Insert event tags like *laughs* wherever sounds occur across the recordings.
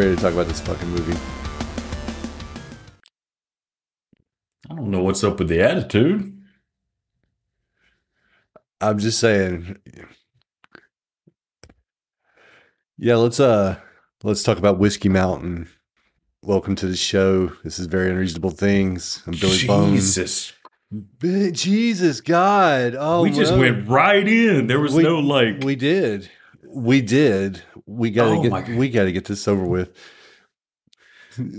Ready to talk about this fucking movie? I don't know what's up with the attitude. I'm just saying. Yeah, let's uh let's talk about Whiskey Mountain. Welcome to the show. This is very unreasonable things. I'm Billy Bones. Jesus. Bi- Jesus God. Oh we just no. went right in. There was We- no like. We did. We did. We gotta Oh get we gotta get this over with.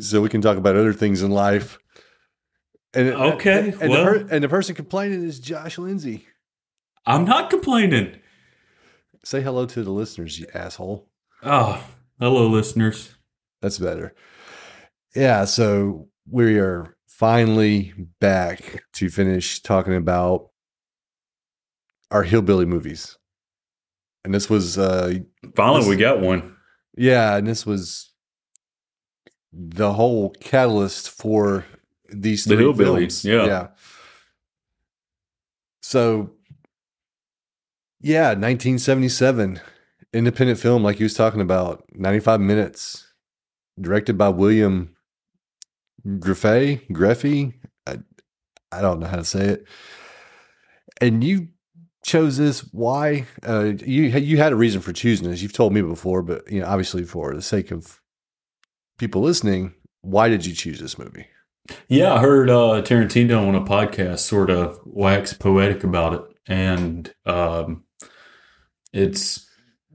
So we can talk about other things in life. And Okay, and, well- the per- and the person complaining is Josh Lindsay. I'm not complaining. Say hello to the listeners, you asshole. Oh, hello, listeners. That's better. Yeah, so we are finally back to finish talking about our hillbilly movies. And this was uh Finally, This- we got one. yeah, and this was the whole catalyst for these The three Hillbillies, films. yeah. Yeah. So yeah, 1977 independent film like he was talking about, 95 minutes, directed by William Greffey, Greffey. I, I don't know how to say it. And you chose this? Why? Uh you you had a reason for choosing this. You've told me before but you know obviously for the sake of people listening why did you choose this movie? Yeah, I heard uh, Tarantino on a podcast sort of wax poetic about it, and um, it's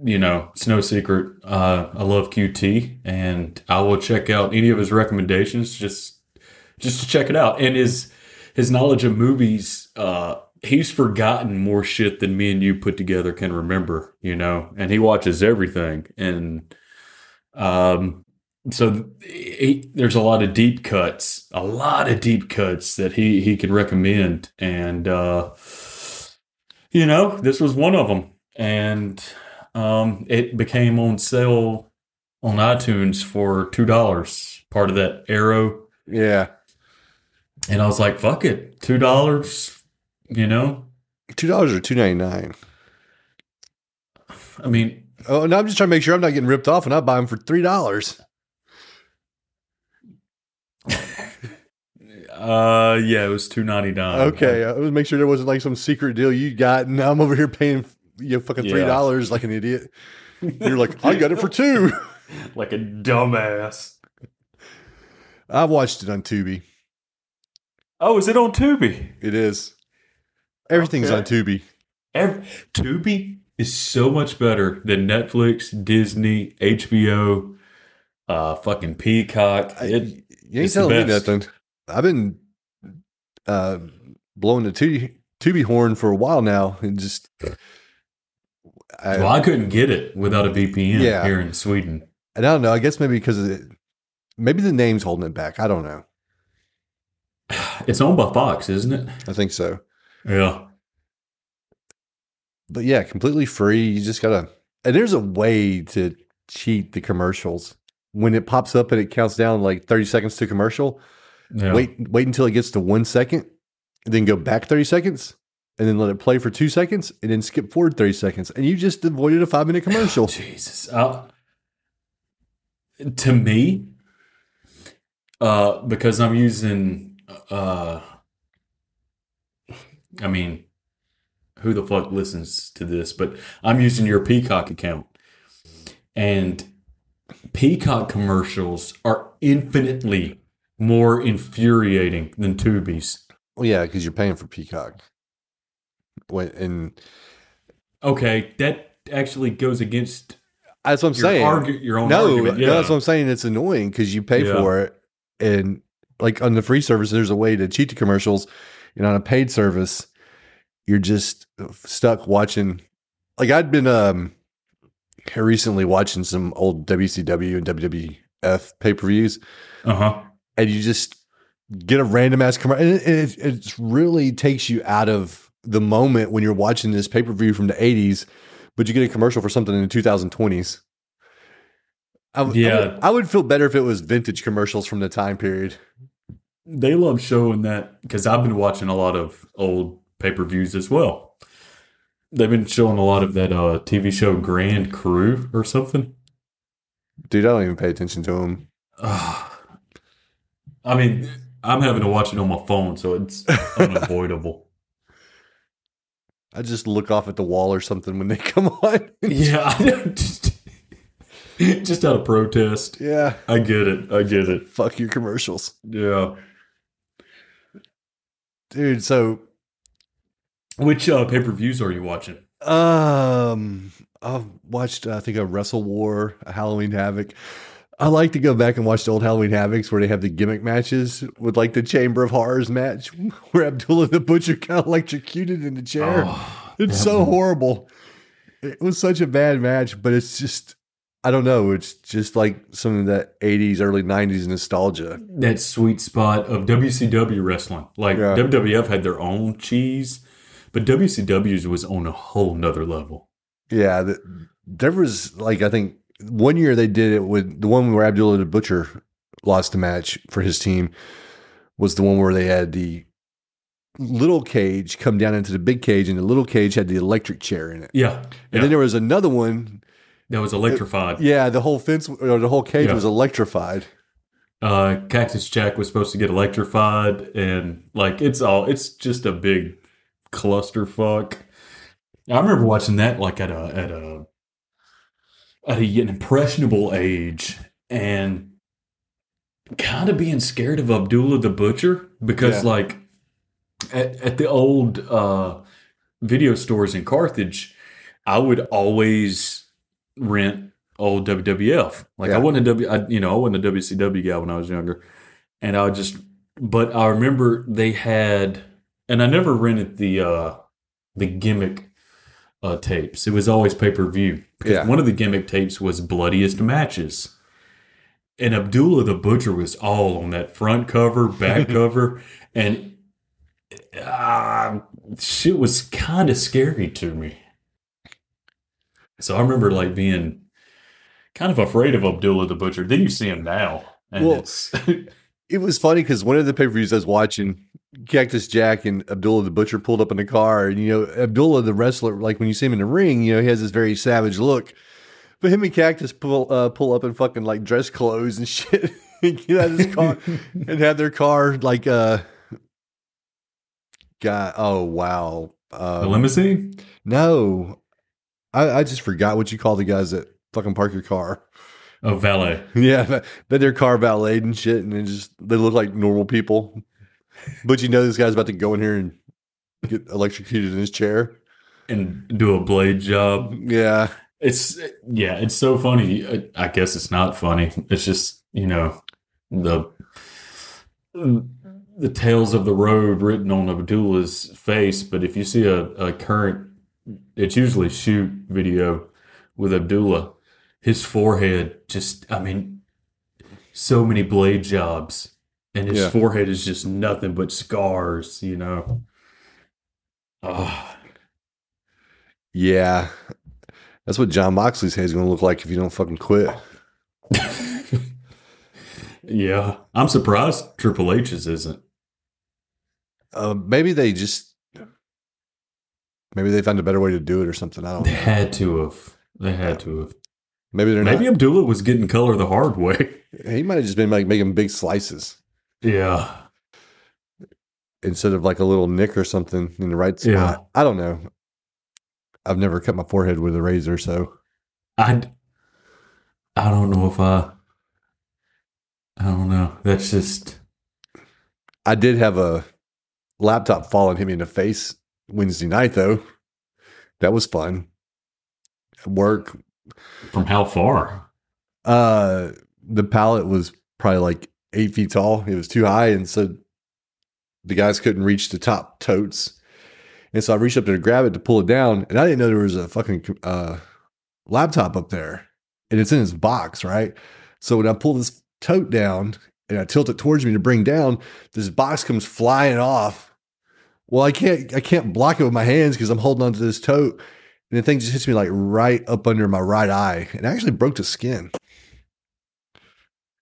you know it's no secret. Uh, I love QT, and I will check out any of his recommendations just just to check it out. And his his knowledge of movies, uh, he's forgotten more shit than me and you put together can remember. You know, and he watches everything, and um, so he, there's a lot of deep cuts, a lot of deep cuts that he he can recommend, and uh, you know this was one of them, and um, it became on sale on iTunes for two dollars, part of that Arrow, yeah. And I was like, "Fuck it, two dollars," you know. two dollars or two ninety nine I mean, oh no i'm just trying to make sure i'm not getting ripped off and i buy them for three dollars *laughs* uh, yeah, it was two ninety nine. okay i was make sure there wasn't like some secret deal you got and now i'm over here paying you know, fucking three Yeah. dollars like an idiot *laughs* you're like i got it for two *laughs* like a dumbass. i've watched it on tubi Oh, is it on Tubi? it is everything's Okay. on tubi Every, Tubi is so much better than Netflix, Disney, HBO, uh, fucking Peacock. I- It, you ain't telling me nothing. I've been uh, blowing the tubi, tubi horn for a while now, and just I, well, I couldn't get it without a VPN Yeah. here in Sweden. and I don't know. I guess maybe because of it, maybe the name's holding it back. I don't know. *sighs* It's owned by Fox, isn't it? I think so, Yeah. but yeah, completely free. You just gotta. And there's a way to cheat the commercials when it pops up and it counts down like 30 seconds to commercial. yeah. Wait, wait until it gets to one second, and then go back 30 seconds, and then let it play for two seconds, and then skip forward 30 seconds, and you just avoided a five minute *laughs* commercial. Jesus. Uh, to me, uh, because I'm using, uh, I mean, who the fuck listens to this? But I'm using your Peacock account. And Peacock commercials are infinitely more infuriating than Tubi's. Well, yeah, because you're paying for Peacock. When and Okay, that actually goes against that's what I'm your, saying. argu- your own no, argument. no, that's what I'm saying. It's annoying because you pay Yeah. for it, and like on the free service, there's a way to cheat the commercials. And on a paid service, you're just stuck watching. Like I'd been, um, recently watching some old WCW and WWF pay per views, Uh huh. and you just get a random ass commercial, and it, it, it really takes you out of the moment when you're watching this pay per view from the '80s, but you get a commercial for something in the 2020s. I, w- I Yeah. would, I would feel better if it was vintage commercials from the time period. They love showing that because I've been watching a lot of old pay per views as well. They've been showing a lot of that uh, TV show Grand Crew or something. Dude, I don't even pay attention to them. *sighs* I mean, I'm having to watch it on my phone, so it's *laughs* unavoidable. I just look off at the wall or something when they *laughs* come on. yeah, just, just out of protest. yeah. I get it. I get it. Fuck your commercials. Yeah. Dude, so Which uh, pay per views are you watching? um I've watched I think a Wrestle War, a Halloween Havoc. I like to go back and watch the old Halloween Havocs where they have the gimmick matches with like the Chamber of Horrors match *laughs* where Abdullah the Butcher got electrocuted in the chair. Oh, it's so horrible. It was such a bad match, but it's just I don't know. It's just like some of that 80s, early 90s nostalgia. that sweet spot of WCW wrestling. Like Yeah. WWF had their own cheese, but WCW's was on a whole nother level. Yeah, the, there was like I think one year they did it with the one where Abdullah the Butcher lost the match for his team was the one where they had the little cage come down into the big cage and the little cage had the electric chair in it. Yeah. And yeah. then there was another one. That was electrified. Yeah, the whole fence or the whole cage Yeah. was electrified. Uh, Cactus Jack was supposed to get electrified, and like it's all it's just a big clusterfuck. I remember watching that like at a at a at a, an impressionable age, and kind of being scared of Abdullah the Butcher because Yeah. like at, at the old uh, video stores in Carthage, I would always rent old WWF. Like I Yeah. wasn't a W, I, you know, I wasn't a WCW guy when I was younger, and I would just. But I remember they had, and I never rented the uh, the gimmick uh, tapes. It was always pay per view because Yeah. one of the gimmick tapes was bloodiest matches. And Abdullah the Butcher was all on that front cover, back *laughs* cover, and uh, shit was kind of scary to me. So I remember like being kind of afraid of Abdullah the Butcher. Then you see him now, and Well, *laughs* It was funny because one of the pay per views I was watching, Cactus Jack and Abdullah the Butcher pulled up in the car, and you know Abdullah the wrestler, like when you see him in the ring, you know he has this very savage look. But him and Cactus pull uh, pull up in fucking like dress clothes and *laughs* shit, and get out of his car *laughs* and have their car like uh, guy. Oh wow, the uh, limousine. no, I, I just forgot what you call the guys that fucking park your car. Oh, valet. Yeah, but their car valeted and shit, and they just they look like normal people. But you know this guy's about to go in here and get electrocuted in his chair. and do a blade job. Yeah, It's yeah, it's so funny. I- I guess it's not funny. It's just you know the the tales of the road written on Abdullah's face. But if you see a, a current, it's usually shoot video with Abdullah. His forehead just, I mean, so many blade jobs, and his Yeah. forehead is just nothing but scars. You know. Ah. yeah. That's what Jon Moxley's head's going to look like if you don't fucking quit. *laughs* Yeah, I'm surprised Triple H's isn't. Uh, maybe they just maybe they found a better way to do it or something. I don't They know. had to have. They had to have. Maybe they're Maybe not. Abdullah was getting color the hard way. *laughs* He might have just been like making big slices Yeah. instead of like a little nick or something in the right spot. Yeah. I don't know. I've never cut my forehead with a razor, so I. I don't know if I. I don't know. That's just. I did have a laptop fall and hit me in the face Wednesday night though. That was fun. Work, From how far? uh, the pallet was probably like eight feet tall. It was too high, and so the guys couldn't reach the top totes. And so I reached up there to grab it to pull it down, and I didn't know there was a fucking uh, laptop up there and it's in his box, right? So when I pull this tote down and I tilt it towards me to bring down, this box comes flying off. Well, I can't I can't block it with my hands because I'm holding onto this tote. And the thing just hits me like right up under my right eye and I actually broke the skin.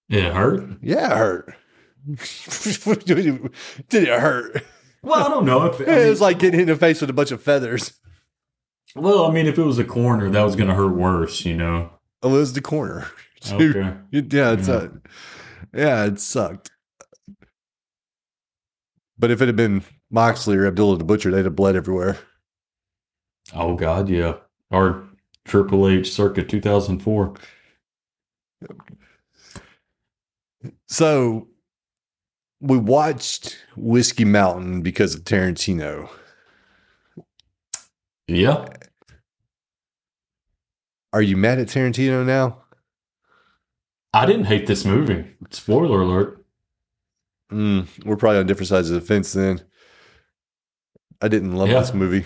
Did it hurt. Yeah, it hurt. *laughs* Did it hurt? Well, I don't know if *laughs* it was like getting hit in the face with a bunch of feathers. Well, I mean, if it was a corner, that was going to hurt worse, you know. Oh, it was the corner. *laughs* Okay. yeah, it's Yeah. a, yeah, it sucked. But if it had been Moxley or Abdullah the Butcher, they'd have bled everywhere. Oh God, yeah. Or Triple H circa 2004. So we watched Whiskey Mountain because of Tarantino. Yeah. Are you mad at Tarantino now? I didn't hate this movie. Spoiler alert. Mm, we're probably on different sides of the fence then. I didn't love Yeah. this movie.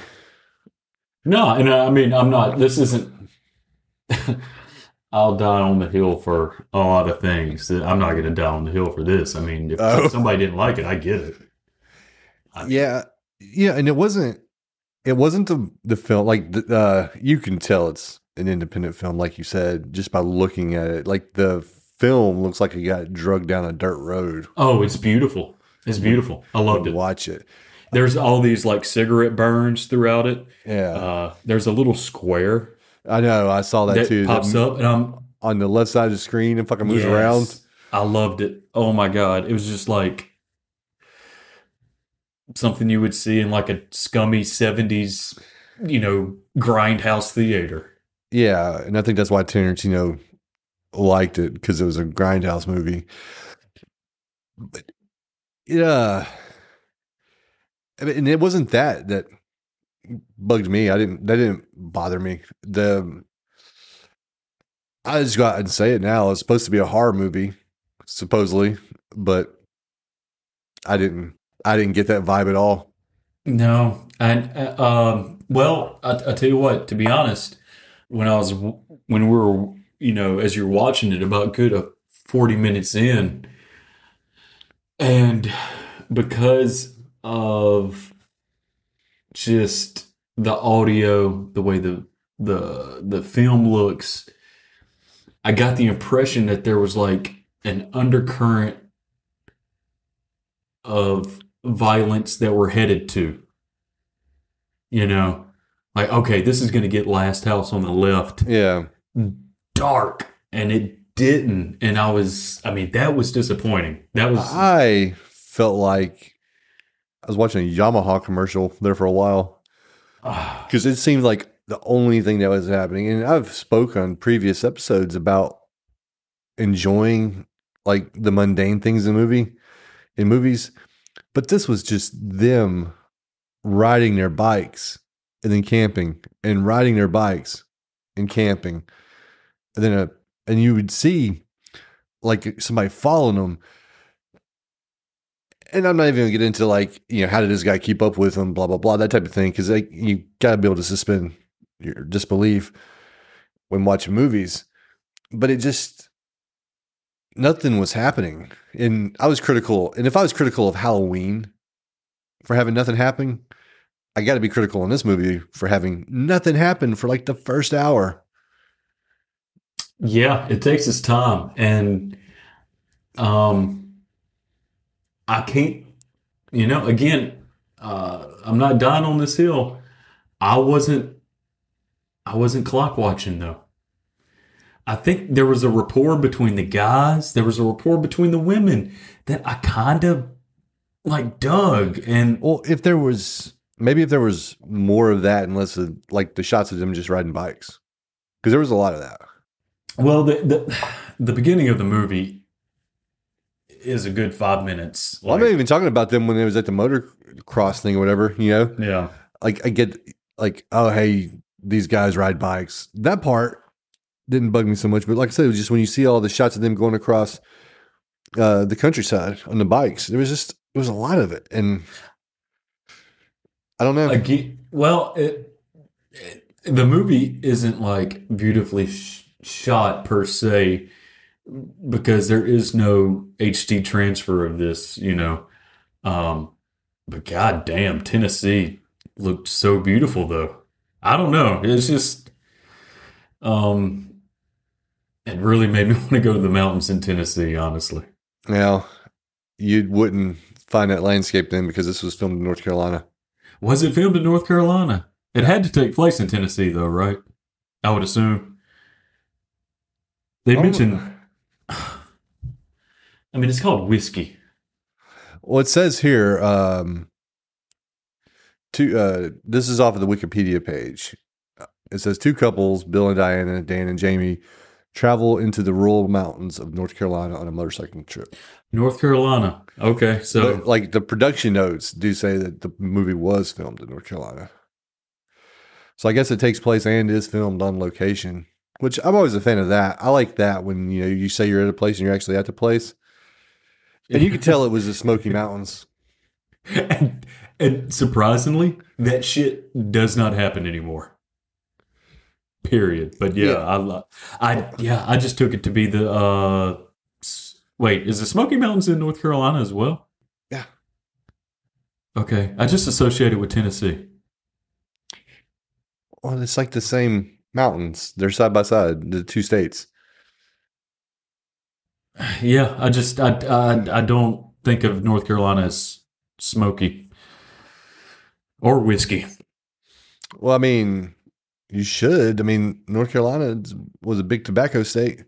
No, and I mean, I'm not. This isn't. *laughs* I'll die on the hill for a lot of things. I'm not going to die on the hill for this. I mean, if Oh. somebody didn't like it, I get it. Yeah, yeah, and it wasn't. It wasn't the the film like the, uh, you can tell it's an independent film, like you said, just by looking at it. Like the film looks like it got drugged down a dirt road. Oh, it's beautiful. It's beautiful. I loved it. Watch it. There's all these like cigarette burns throughout it. Yeah, Uh, there's a little square I know. I saw that, that too. pops that up, and I'm on the left side of the screen and fucking moves Yes. around. I loved it. Oh my god, it was just like something you would see in like a scummy '70s, you know, grindhouse theater. Yeah, and I think that's why Tarantino liked it because it was a grindhouse movie. But yeah, and it wasn't that that bugged me. I didn't. That didn't bother me. The I just go out and say it now. It's supposed to be a horror movie, supposedly, but I didn't. I didn't get that vibe at all. No, and uh, um, well, I, I tell you what. To be honest, when I was when we were, you know, as you're watching it, about good uh, forty minutes in, and because of just the audio, the way the the the film looks, I got the impression that there was like an undercurrent of violence that we're headed to. You know, like okay, this is going to get Last House on the Left Yeah, dark, and it didn't. And I was, I mean, that was disappointing. That was I felt like I was watching a Yamaha commercial there for a while ah, because it seemed like the only thing that was happening. And I've spoken on previous episodes about enjoying like the mundane things in movie in movies, but this was just them riding their bikes and then camping and riding their bikes and camping, and then a and you would see like somebody following them and I'm not even gonna get into like, you know, how did this guy keep up with him, blah blah blah, that type of thing, because like you gotta be able to suspend your disbelief when watching movies. But it just nothing was happening, and I was critical. And if I was critical of Halloween for having nothing happen, I got to be critical on this movie for having nothing happen for like the first hour. yeah, it takes its time, and um, I can't, you know, again, uh, I'm not dying on this hill. I wasn't, I wasn't clock watching though. I think there was a rapport between the guys. There was a rapport between the women that I kind of like dug, and Well, if there was maybe if there was more of that and less of like the shots of them just riding bikes, because there was a lot of that. Well, the, the the beginning of the movie is a good five minutes. Well, I'm not even talking about them when it was at the motocross thing or whatever. You know, yeah, like I get like, oh hey, these guys ride bikes. That part didn't bug me so much, but like I said, it was just when you see all the shots of them going across uh, the countryside on the bikes, there was just there was a lot of it, and I don't know. again. Well, it, it the movie isn't like beautifully sh- shot per se because there is no HD transfer of this, you know. Um, but god damn, Tennessee looked so beautiful though. I don't know. It's just um it really made me *laughs* want to go to the mountains in Tennessee, honestly. Now, you wouldn't find that landscape then because this was filmed in North Carolina. Was it filmed in North Carolina? It had to take place in Tennessee though, right? I would assume. They Oh. mentioned *sighs* I mean it's called whiskey. Well, it says here, um, two, uh, this is off of the Wikipedia page. It says two couples, Bill and Diana, Dan and Jamie, travel into the rural mountains of North Carolina on a motorcycle trip. North Carolina. Okay, so But, like the production notes do say that the movie was filmed in North Carolina. So I guess it takes place and is filmed on location, which I'm always a fan of that. I like that when you know you say you're at a place and you're actually at the place, and you can tell it was the Smoky Mountains. *laughs* and, and surprisingly, that shit does not happen anymore. Period. But yeah, Yeah. I, I, yeah, I just took it to be the. uh Wait, is the Smoky Mountains in North Carolina as well? Yeah. Okay, I just associated with Tennessee. Well, it's like the same mountains. They're side by side, the two states. Yeah, I just, I, I, I don't think of North Carolina as smoky or whiskey. Well, I mean, you should. I mean, North Carolina was a big tobacco state.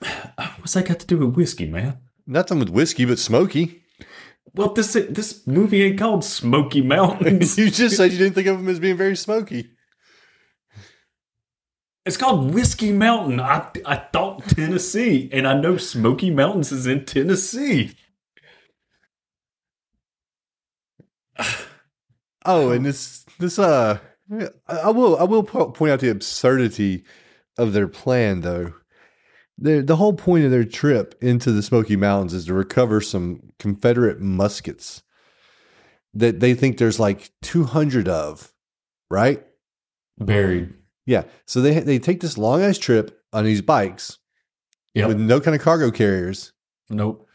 *sighs* What's that got to do with whiskey, man? Nothing with whiskey, but smoky. Well, this this movie ain't called Smoky Mountains. *laughs* you just said you didn't think of them as being very smoky. It's called Whiskey Mountain. I I thought Tennessee, and I know Smoky Mountains is in Tennessee. *sighs* Oh, and this this uh, I I will I will point out the absurdity of their plan, though. The the whole point of their trip into the Smoky Mountains is to recover some Confederate muskets that they think there's like 200 of, right? Buried. Yeah. So they they take this long ass trip on these bikes Yep. with no kind of cargo carriers, Nope.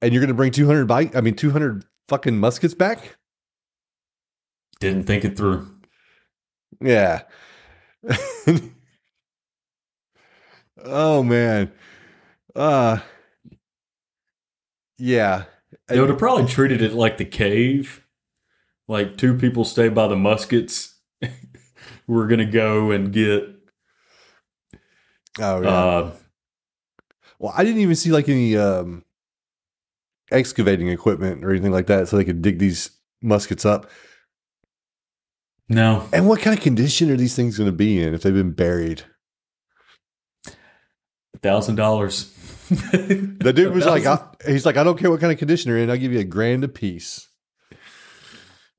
and you're going to bring 200 bike. I mean, 200 fucking muskets back. Didn't think it through. Yeah. *laughs* oh man. Uh yeah. They would have probably treated it like the cave. Like two people stay by the muskets. *laughs* We're gonna go and get. Oh yeah. Uh, well, I didn't even see like any um excavating equipment or anything like that so they could dig these muskets up. no, And what kind of condition are these things going to be in if they've been buried? Thousand dollars. *laughs* The dude was like, I, he's like, I don't care what kind of condition they're in. I'll give you a grand a piece.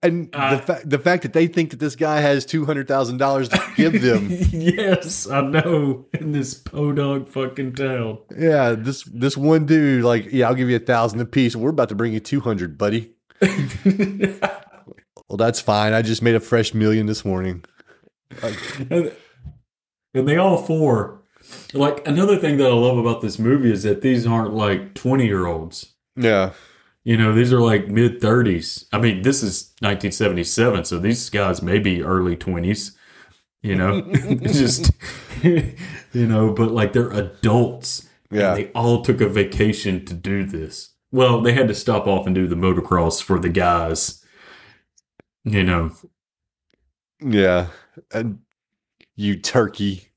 And Uh, the fact the fact that they think that this guy has two hundred thousand dollars to give them, *laughs* yes, I know. In this podunk fucking town. yeah, this this one dude, like, yeah, I'll give you a thousand a piece. We're about to bring you two hundred, buddy. *laughs* Well, that's fine. I just made a fresh million this morning. and, and they all four. Like another thing that I love about this movie is that these aren't like twenty year olds. Yeah, You know, these are like mid thirties. I mean, this is 1977, so these guys may be early twenties. You know, *laughs* *laughs* just *laughs* you know, but like they're adults. Yeah. and they all took a vacation to do this. Well, they had to stop off and do the motocross for the guys. You know, yeah, and you turkey,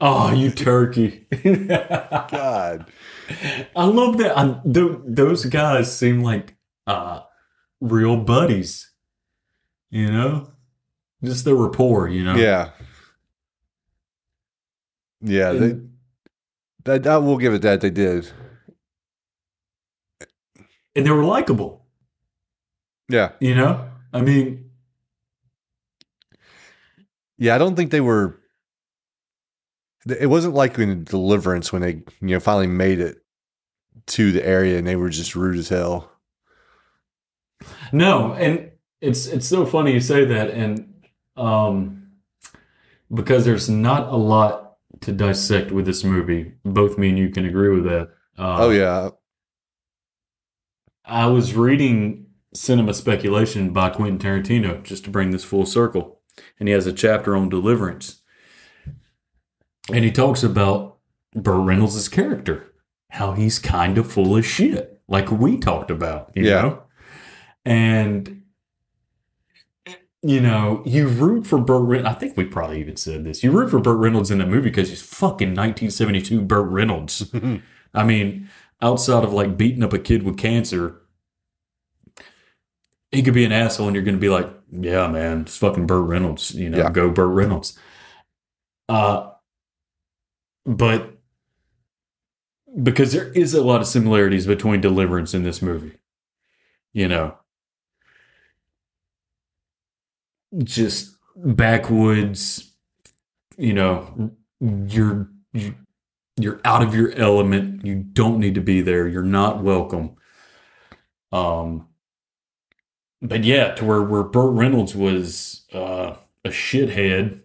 oh, you turkey! God, *laughs* I love that. I, th- those guys seem like uh, real buddies. You know, just the rapport. You know. yeah, yeah. They, that I will give it that they did. and they were likable. Yeah, You know, I mean, yeah. I don't think they were. It wasn't like in Deliverance when they, you know, finally made it to the area and they were just rude as hell. no, and it's it's so funny you say that, and um, because there's not a lot to dissect with this movie. Both me and you can agree with that. Uh, oh yeah, I was reading Cinema Speculation by Quentin Tarantino just to bring this full circle, and he has a chapter on Deliverance, and he talks about Burt Reynolds' character, how he's kind of full of shit, like we talked about, you Yeah. know, and you know, you root for Burt Reynolds. I think we probably even said this. You root for Burt Reynolds in that movie because he's fucking 1972 Burt Reynolds. *laughs* I mean, outside of like beating up a kid with cancer, he could be an asshole, and you're going to be like, "Yeah, man, it's fucking Burt Reynolds." You know, Yeah. go Burt Reynolds. Uh, but because there is a lot of similarities between Deliverance and this movie, you know, just backwoods, you know, you're you, you're out of your element. You don't need to be there. You're not welcome. Um, but yeah, to where where Burt Reynolds was uh, a shithead,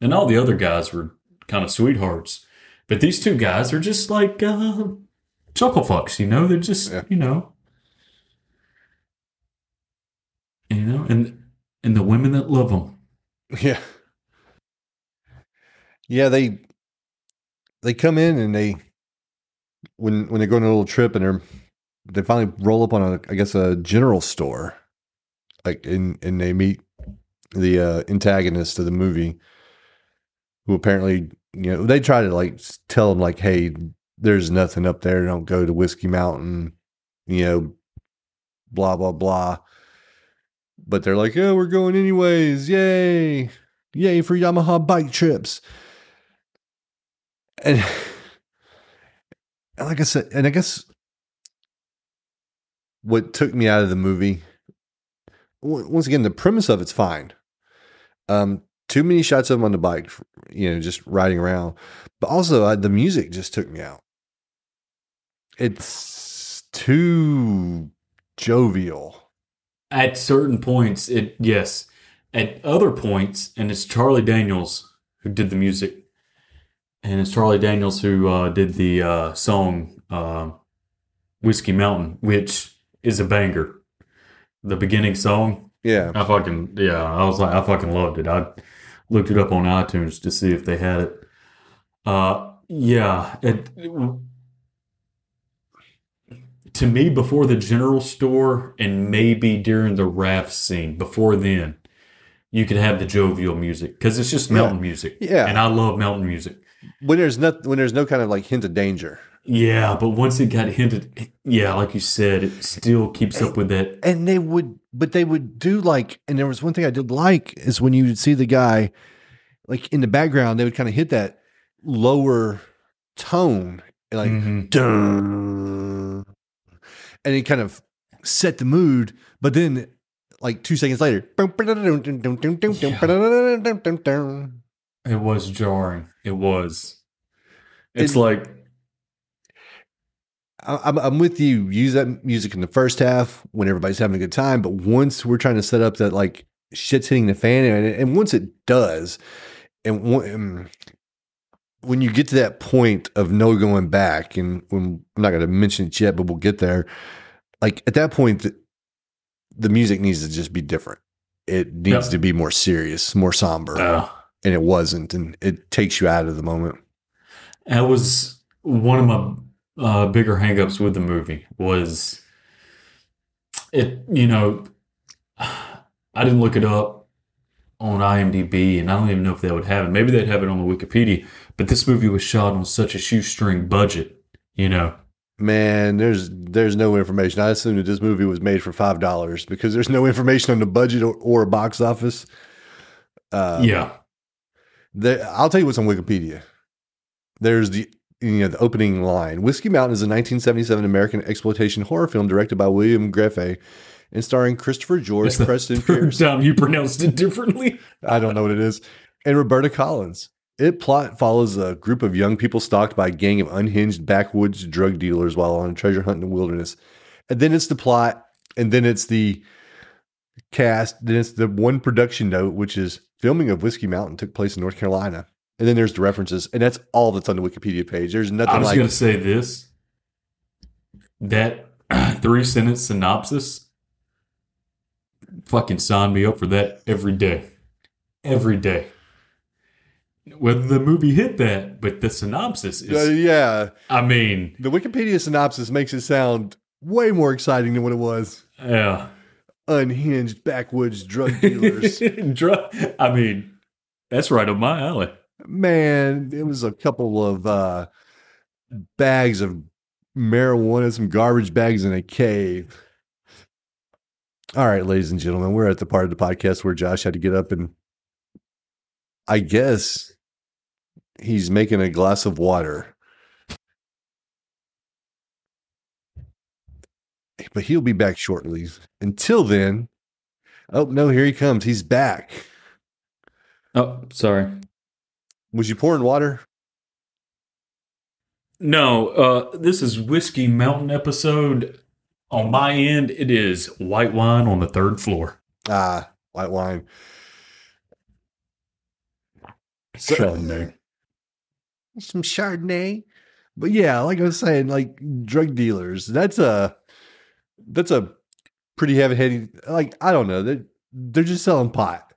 and all the other guys were kind of sweethearts. But these two guys are just like uh, chuckle fucks, you know. They're just Yeah. you know, you know, and and the women that love them. yeah, yeah. They they come in and they when when they go on a little trip and they're they finally roll up on a I guess a general store, like and and they meet the uh, antagonist of the movie, who apparently you know they try to like tell them like, hey, there's nothing up there. Don't go to Whiskey Mountain, you know, blah blah blah. But they're like, oh, we're going anyways. Yay. Yay for Yamaha bike trips. And, and like I said, and I guess what took me out of the movie, once again, the premise of it's fine. Um, too many shots of him on the bike, you know, just riding around. But also, uh, the music just took me out. It's too jovial. At certain points, it yes. At other points, and it's Charlie Daniels who did the music, and it's Charlie Daniels who uh, did the uh, song uh, "Whiskey Mountain," which is a banger. The beginning song, Yeah. I fucking yeah, I was like, I fucking loved it. I looked it up on iTunes to see if they had it. Uh, yeah, it, to me before the general store and maybe during the raft scene. Before then, you could have the jovial music because it's just mountain music. Yeah. and I love mountain music. When there's not when there's no kind of like hint of danger. Yeah, but once it got hinted, yeah, like you said, it still keeps up with that. and they would but they would do like and there was one thing i did like is when you would see the guy like in the background they would kind of hit that lower tone like Mhm. dun, and it kind of set the mood but then like two seconds later It was jarring. It was. It's It- like I'm, I'm with you. Use that music in the first half when everybody's having a good time, but once we're trying to set up that like shit's hitting the fan, and, and once it does, and when, um, when you get to that point of no going back, and when I'm not going to mention it yet, but we'll get there. Like at that point, the, the music needs to just be different. It needs Yeah. to be more serious, more somber, uh, and it wasn't, and it takes you out of the moment. that was one of my uh, bigger hangups with the movie was it. You know, I didn't look it up on IMDb, and I don't even know if they would have it. Maybe they'd have it on the Wikipedia. But this movie was shot on such a shoestring budget. You know, Man, there's there's no information. I assume that this movie was made for five dollars because there's no information on the budget or, or a box office. Uh, yeah, I'll tell you what's on Wikipedia. There's the you know the opening line. Whiskey Mountain is a 1977 American exploitation horror film directed by William Greffe and starring Christopher George, That's Preston Pierce. time you pronounced it differently. *laughs* I don't know what it is. And Roberta Collins. It plot follows a group of young people stalked by a gang of unhinged backwoods drug dealers while on a treasure hunt in the wilderness. And then it's the plot, and then it's the cast. Then it's the one production note, which is filming of Whiskey Mountain took place in North Carolina. And then there's the references, and that's all that's on the Wikipedia page. There's nothing. I was like going to say this. That *clears throat* three sentence synopsis. Fucking sign me up for that every day. Every day. Whether the movie hit that, but the synopsis Uh, is. yeah. I mean, The Wikipedia synopsis makes it sound way more exciting than what it was. yeah. Unhinged backwoods drug dealers. *laughs* Dr- I mean, that's right up my alley. Man, it was a couple of uh, bags of marijuana, some garbage bags in a cave. All right, ladies and gentlemen, we're at the part of the podcast where Josh had to get up and I guess he's making a glass of water. But he'll be back shortly. Until then, oh no, here he comes. He's back. Oh, sorry. Was you pouring water? No, uh, this is Whiskey Mountain episode. On my end, it is white wine on the third floor. Ah, white wine. So- Chardonnay. some Chardonnay. But yeah, like I was saying, like drug dealers, that's a that's a pretty heavy heavy like I don't know. They they're just selling pot.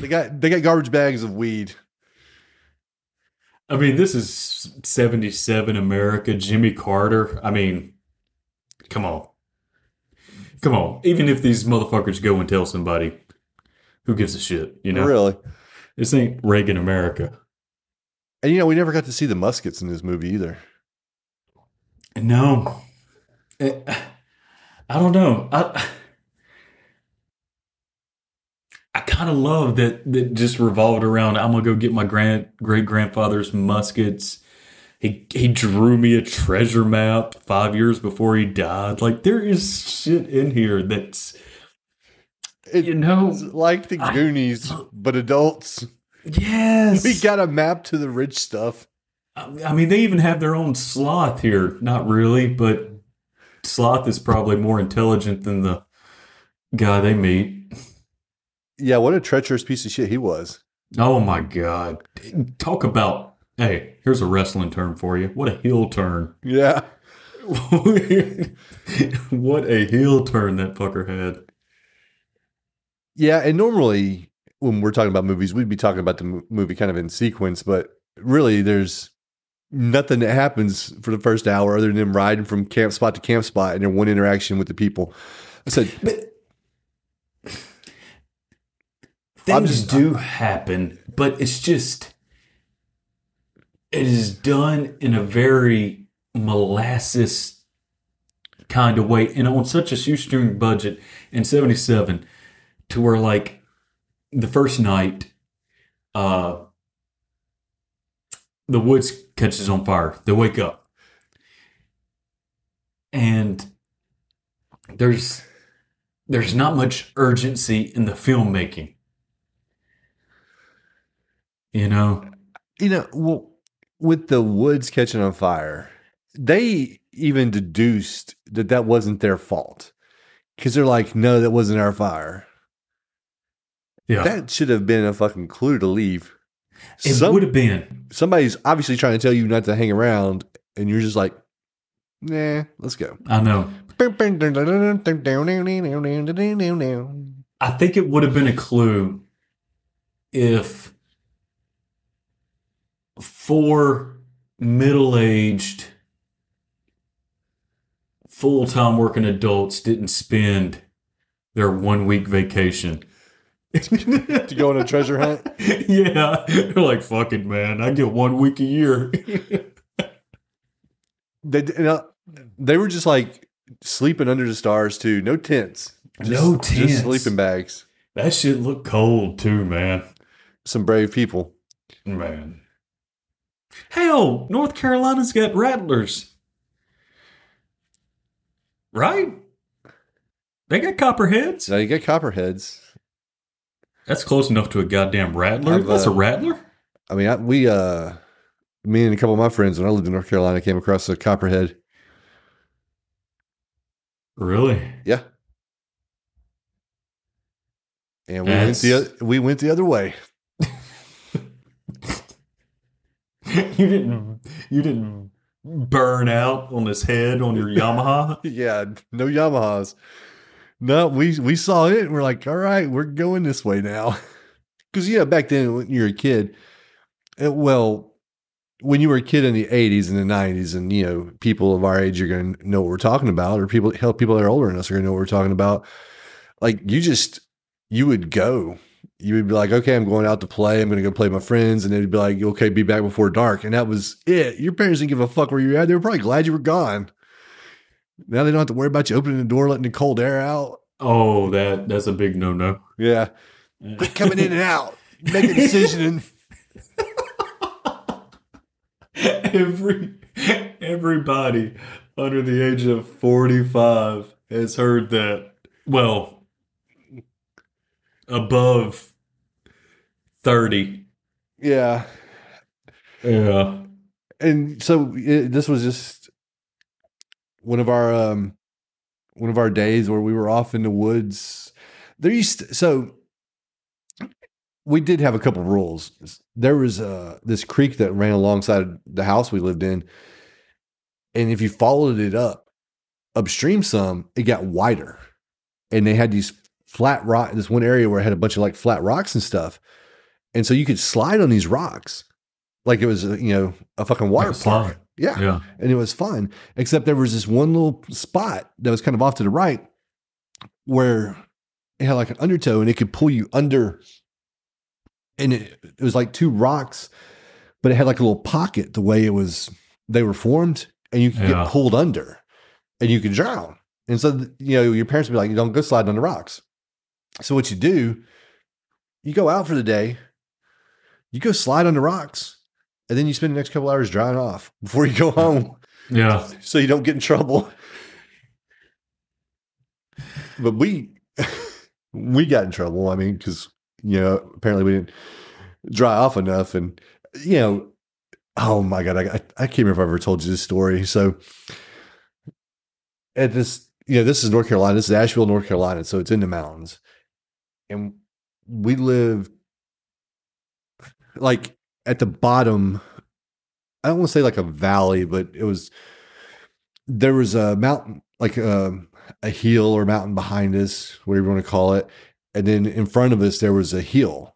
They got they got garbage bags of weed. I mean, this is 77 America, Jimmy Carter. I mean, come on. Come on. Even if these motherfuckers go and tell somebody, who gives a shit? You know, Really. this ain't Reagan America. And you know, we never got to see the muskets in this movie either. No. Eh, I don't know. I I kind of love that that just revolved around I'm going to go get my grand great grandfather's muskets. He he drew me a treasure map 5 years before he died. Like there is shit in here that's It- you know like the Goonies, but adults. yes. We got a map to the rich stuff. I mean, they even have their own sloth here. Not really, but sloth is probably more intelligent than the guy they meet. Yeah, what a treacherous piece of shit he was. Oh my god! Talk about hey. Here's a wrestling term for you. What a heel turn! Yeah. *laughs* what a heel turn that fucker had. Yeah, and normally when we're talking about movies, we'd be talking about the movie kind of in sequence, but really there's nothing that happens for the first hour other than them riding from camp spot to camp spot and their one interaction with the people. I said, But I'm things just- do happen, but it's just it is done in a very molasses kind of way and on such a shoestring budget in 77 to where like the first night uh the woods catches on fire. They wake up. And there's there's not much urgency in the filmmaking you know you know, well, with the woods catching on fire, they even deduced that that wasn't their fault because they're like, no, that wasn't our fire. yeah That should have been a fucking clue to leave. it Some- would have been somebody's obviously trying to tell you not to hang around, and you're just like, nah, let's go. i know *laughs* I think it would have been a clue if four middle aged, full time working adults didn't spend their one week vacation. *laughs* to go on a treasure hunt. *laughs* yeah. They're like, fuck it, man. I get one week a year. *laughs* They, you know, they were just like sleeping under the stars too. No tents. Just, No tents. Just sleeping bags. that shit looked cold too, man. Some brave people. Man. Hell, North Carolina's got rattlers. Right? They got copperheads. Now you get copperheads. That's close enough to a goddamn rattler. I've, That's a uh, rattler? I mean, I, we, uh, me and a couple of my friends when I lived in North Carolina came across a copperhead. Really? Yeah. and we went the we went the other way. *laughs* you didn't you didn't burn out on his head on your Yamaha. *laughs* Yeah, no Yamahas. No, we we saw it and we're like, all right, we're going this way now. *laughs* Because you know, back then when you were a kid, uh, well, when you were a kid in the '80s and the '90s, and you know, people of our age are going to know what we're talking about, or people, hell, people that are older than us are going to know what we're talking about. Like you just, you would go. You would be like, okay, I'm going out to play. I'm going to go play with my friends, and they'd be like, okay, be back before dark, and that was it. Your parents didn't give a fuck where you were at. They were probably glad you were gone. Now they don't have to worry about you opening the door, letting the cold air out. Oh, that that's a big no no. Yeah. Quit coming in and *laughs* out. Make a decision. And, Every everybody under the age of forty five has heard that. Well, above thirty. yeah. Yeah. And so it, this was just one of our um one of our days where we were off in the woods. There used to, so we did have a couple rules. There was uh this creek that ran alongside the house we lived in, and if you followed it up upstream some, it got wider, and they had these flat rock. This one area where it had a bunch of like flat rocks and stuff, and so you could slide on these rocks like it was uh, you know a fucking water Like park. Yeah, Yeah. and it was fun. Except there was this one little spot that was kind of off to the right where it had like an undertow and it could pull you under. And it, it was like two rocks, but it had like a little pocket the way it was, they were formed, and you could Yeah. get pulled under and you could drown. And so, you know, your parents would be like, you don't go sliding on the rocks. So what you do, you go out for the day, you go slide on the rocks, and then you spend the next couple hours drying off *laughs* before you go home Yeah. so you don't get in trouble. But we *laughs* we got in trouble. I mean, because you know, apparently we didn't dry off enough, and you know, oh my god, I I, I can't remember if I ever told you this story. So at this, you know, this is North Carolina. This is Asheville, North Carolina. So it's in the mountains, and we lived like at the bottom. I don't want to say like a valley, but it was there was a mountain, like a, a hill or mountain behind us, whatever you want to call it. And then in front of us, there was a hill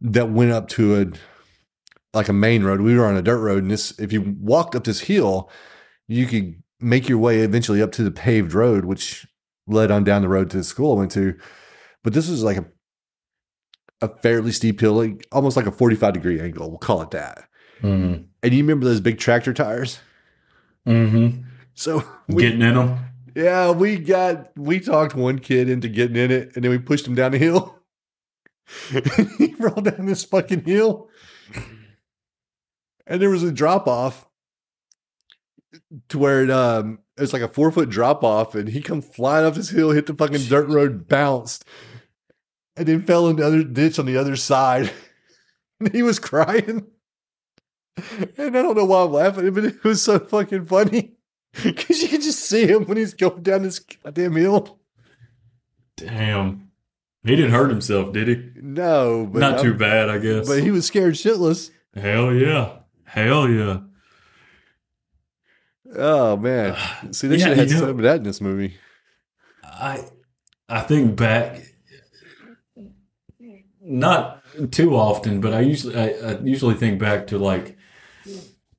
that went up to a like a main road. We were on a dirt road, and this if you walked up this hill, you could make your way eventually up to the paved road, which led on down the road to the school I went to. But this was like a a fairly steep hill, like almost like a 45 degree angle. We'll call it that. Mm-hmm. And you remember those big tractor tires? Mm-hmm. So we, Getting in them. yeah, we got we talked one kid into getting in it, and then we pushed him down the hill. *laughs* he rolled down this fucking hill, and there was a drop off to where it um it's like a four foot drop off, and he come flying off this hill, hit the fucking dirt road, bounced, and then fell in the other ditch on the other side. *laughs* And he was crying. And I don't know why I'm laughing, but it was so fucking funny. *laughs* Because you can just see him when he's going down this goddamn hill. Damn. He didn't hurt himself, did he? No, but Not I'm- too bad, I guess. But he was scared shitless. Hell yeah. Hell yeah. Oh man! *sighs* See, they Yeah, should have had some of that in this movie. I I think back not too often, but I usually I, I usually think back to like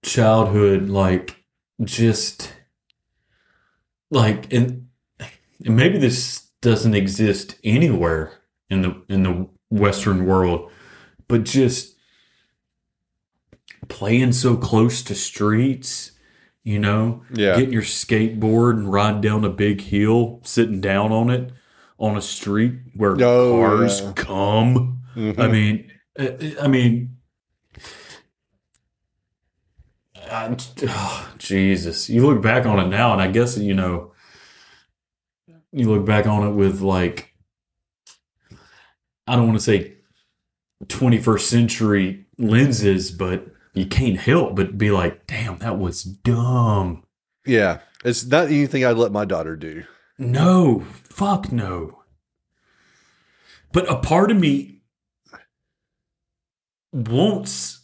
childhood, like just like and, and maybe this doesn't exist anywhere in the in the Western world, but just playing so close to streets, you know, Yeah, getting your skateboard and ride down a big hill, sitting down on it on a street where Oh, cars yeah. come. Mhm. I mean, uh, I mean, I- oh, Jesus. You look back on it now, and I guess you know, you look back on it with like, I don't want to say 21st century lenses, but you can't help but be like, damn, that was dumb. yeah. It's not anything I'd let my daughter do. No, fuck no. but a part of me wants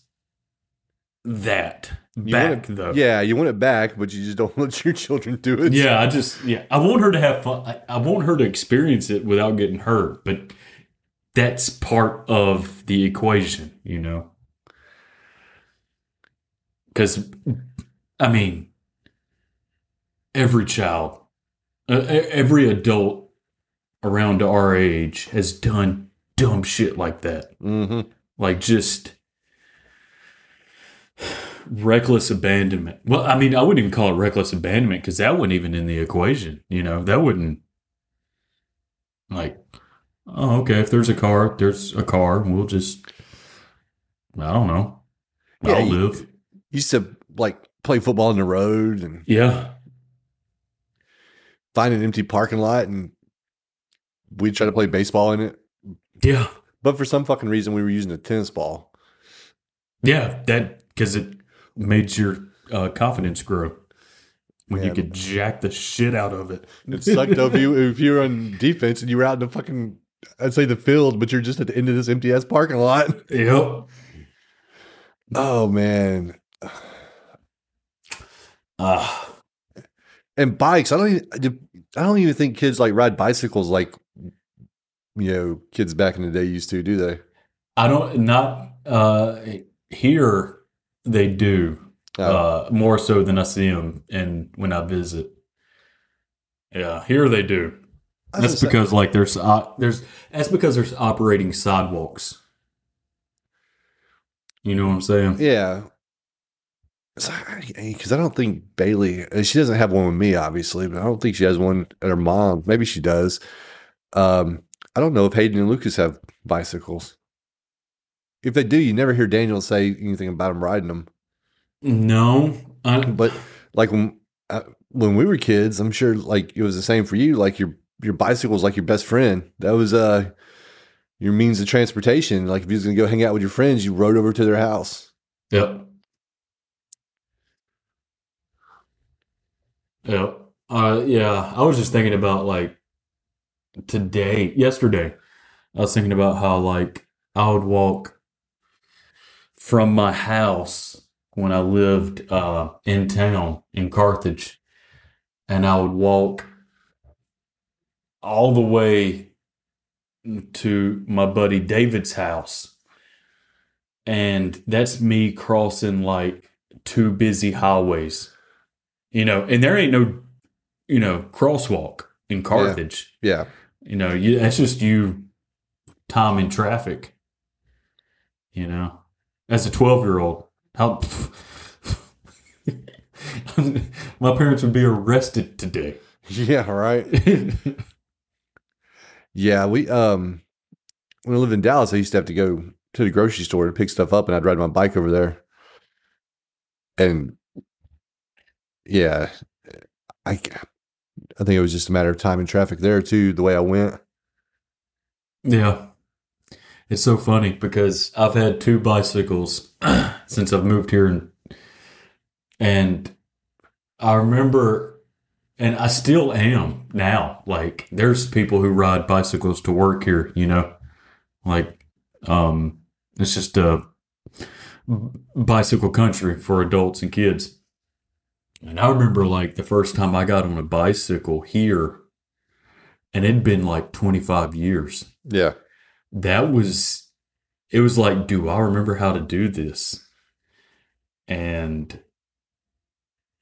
that You back it, though. Yeah, you want it back, but you just don't *laughs* let your children do it. Yeah, I just yeah, I want her to have fun. I, I want her to experience it without getting hurt, but that's part of the equation, you know. Because, I mean, every child, uh, every adult around our age has done dumb shit like that hmm like just reckless abandonment. Well, I mean, I wouldn't even call it reckless abandonment because that wasn't even in the equation. You know, that wouldn't like, oh, okay, if there's a car, there's a car. We'll just, I don't know, Yeah, I'll you- live. Used to like play football in the road and Yeah, find an empty parking lot and we'd try to play baseball in it. yeah, But for some fucking reason, we were using a tennis ball. yeah. That because it made your uh, confidence grow when you could jack the shit out of it. It sucked if you if you were on defense and you were out in the fucking I'd say the field, but you're just at the end of this empty ass parking lot. *laughs* Yep. Oh man. Ah. And bikes, I don't even I don't even think kids like ride bicycles like you know, kids back in the day used to, do they? I don't not uh here they do Oh, uh more so than I see them and when I visit. Yeah, here they do. That's because like there's uh, there's that's because there's operating sidewalks. You know what I'm saying? Yeah. Because I don't think Bailey, she doesn't have one with me, obviously, but I don't think she has one at her mom. Maybe she does. Um, I don't know if Hayden and Lucas have bicycles. If they do, you never hear Daniel say anything about them riding them. No, I, But like when uh, when we were kids, I'm sure like it was the same for you. Like your your bicycle was like your best friend. That was uh your means of transportation. Like if you was gonna go hang out with your friends, you rode over to their house. Yep. Yep. Uh, yeah, I was just thinking about like today, yesterday. I was thinking about how like I would walk from my house when I lived uh, in town in Carthage, and I would walk all the way to my buddy David's house and that's me crossing like two busy highways you know and there ain't no you know crosswalk in carthage Yeah. You know you, that's just you timing traffic you know as a 12 year old how *laughs* my parents would be arrested today *laughs* Yeah, right. Yeah, we um when I lived in Dallas, I used to have to go to the grocery store to pick stuff up and I'd ride my bike over there. And yeah, I I think it was just a matter of time and traffic there too, the way I went. Yeah. It's so funny because I've had two bicycles *clears throat* since I've moved here and and I remember and I still am now. Like there's people who ride bicycles to work here, you know. Like um it's just a bicycle country for adults and kids. And I remember like the first time I got on a bicycle here and it'd been like 25 years. Yeah. that was it was like do i remember how to do this? And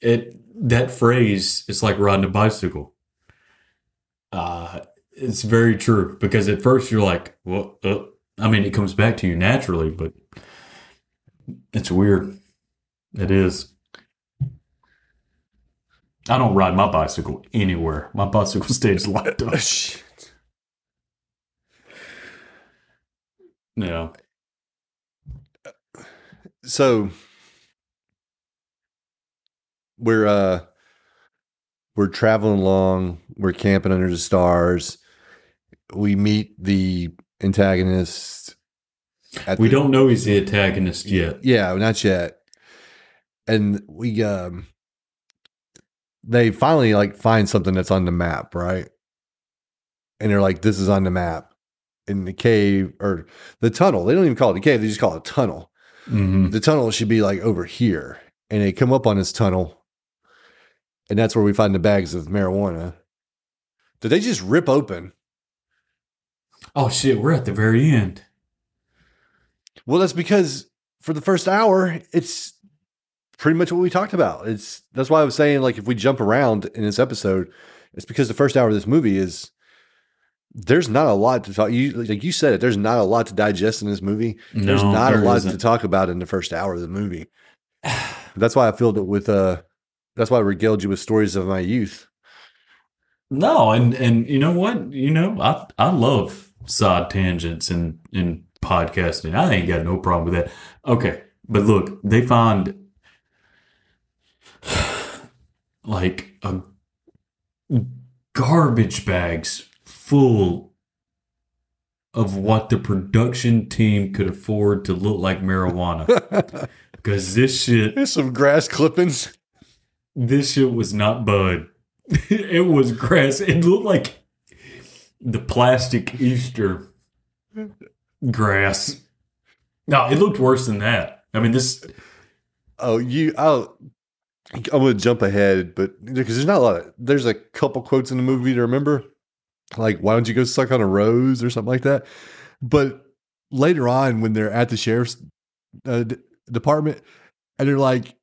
it that phrase is like riding a bicycle. Uh it's very true because at first you're like well uh, i mean it comes back to you naturally but it's weird. It is i don't ride my bicycle anywhere my bicycle *laughs* stays locked up *laughs* Shit. yeah So we're uh we're traveling along, we're camping under the stars. We meet the antagonist at we the- don't know he's the antagonist yet Yeah, not yet. And we um they finally like find something that's on the map, right? And they're like, this is on the map. in the cave or the tunnel. They don't even call it a cave; they just call it a tunnel. Mhm. The tunnel should be like over here, and they come up on this tunnel, and that's where we find the bags of marijuana. Did they just rip open? Oh shit, we're at the very end. Well, that's because for the first hour, it's pretty much what we talked about. It's that's why I was saying like if we jump around in this episode, it's because the first hour of this movie is there's not a lot to talk. You like you said it. There's not a lot to digest in this movie. There's No, not a lot isn't. to talk about in the first hour of the movie. *sighs* that's why I filled it with uh. That's why I regaled you with stories of my youth. No, and and you know what? You know, I I love side tangents and and podcasting. I ain't got no problem with that. Okay, but look, they find like a garbage bags full of what the production team could afford to look like marijuana. *laughs* Because this shit There's some grass clippings. this shit was not bud. *laughs* it was grass. It looked like the plastic Easter grass. No, it looked worse than that. I mean, this. Oh, you. Oh, I'm going to jump ahead, but because there's not a lot of. There's a couple quotes in the movie to remember, like "Why don't you go suck on a rose" or something like that. But later on, when they're at the sheriff's uh, d- department, and they're like,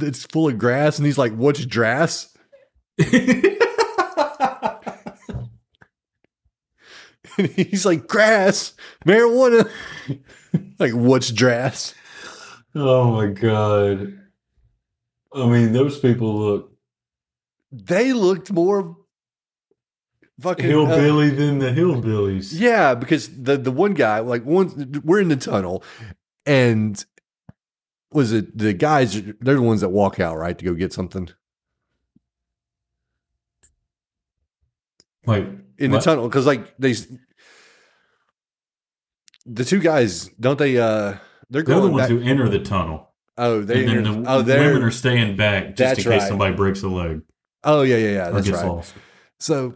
"It's full of grass," and he's like, "What's grass?" *laughs* And he's like, "Grass, marijuana." *laughs* like, what's grass? oh my god! I mean, those people look They looked more fucking uh, hillbilly than the hillbillies. Yeah, because the the one guy, like one, we're in the tunnel, and was it the guys? They're the ones that walk out, right, to go get something Like in what? the tunnel because, like, they, the two guys, don't they? uh They're They're going the ones back. who enter the tunnel, oh, they. and then the oh, women are staying back just That's in case right. somebody breaks a leg oh, yeah, yeah, yeah. That's right. lost. So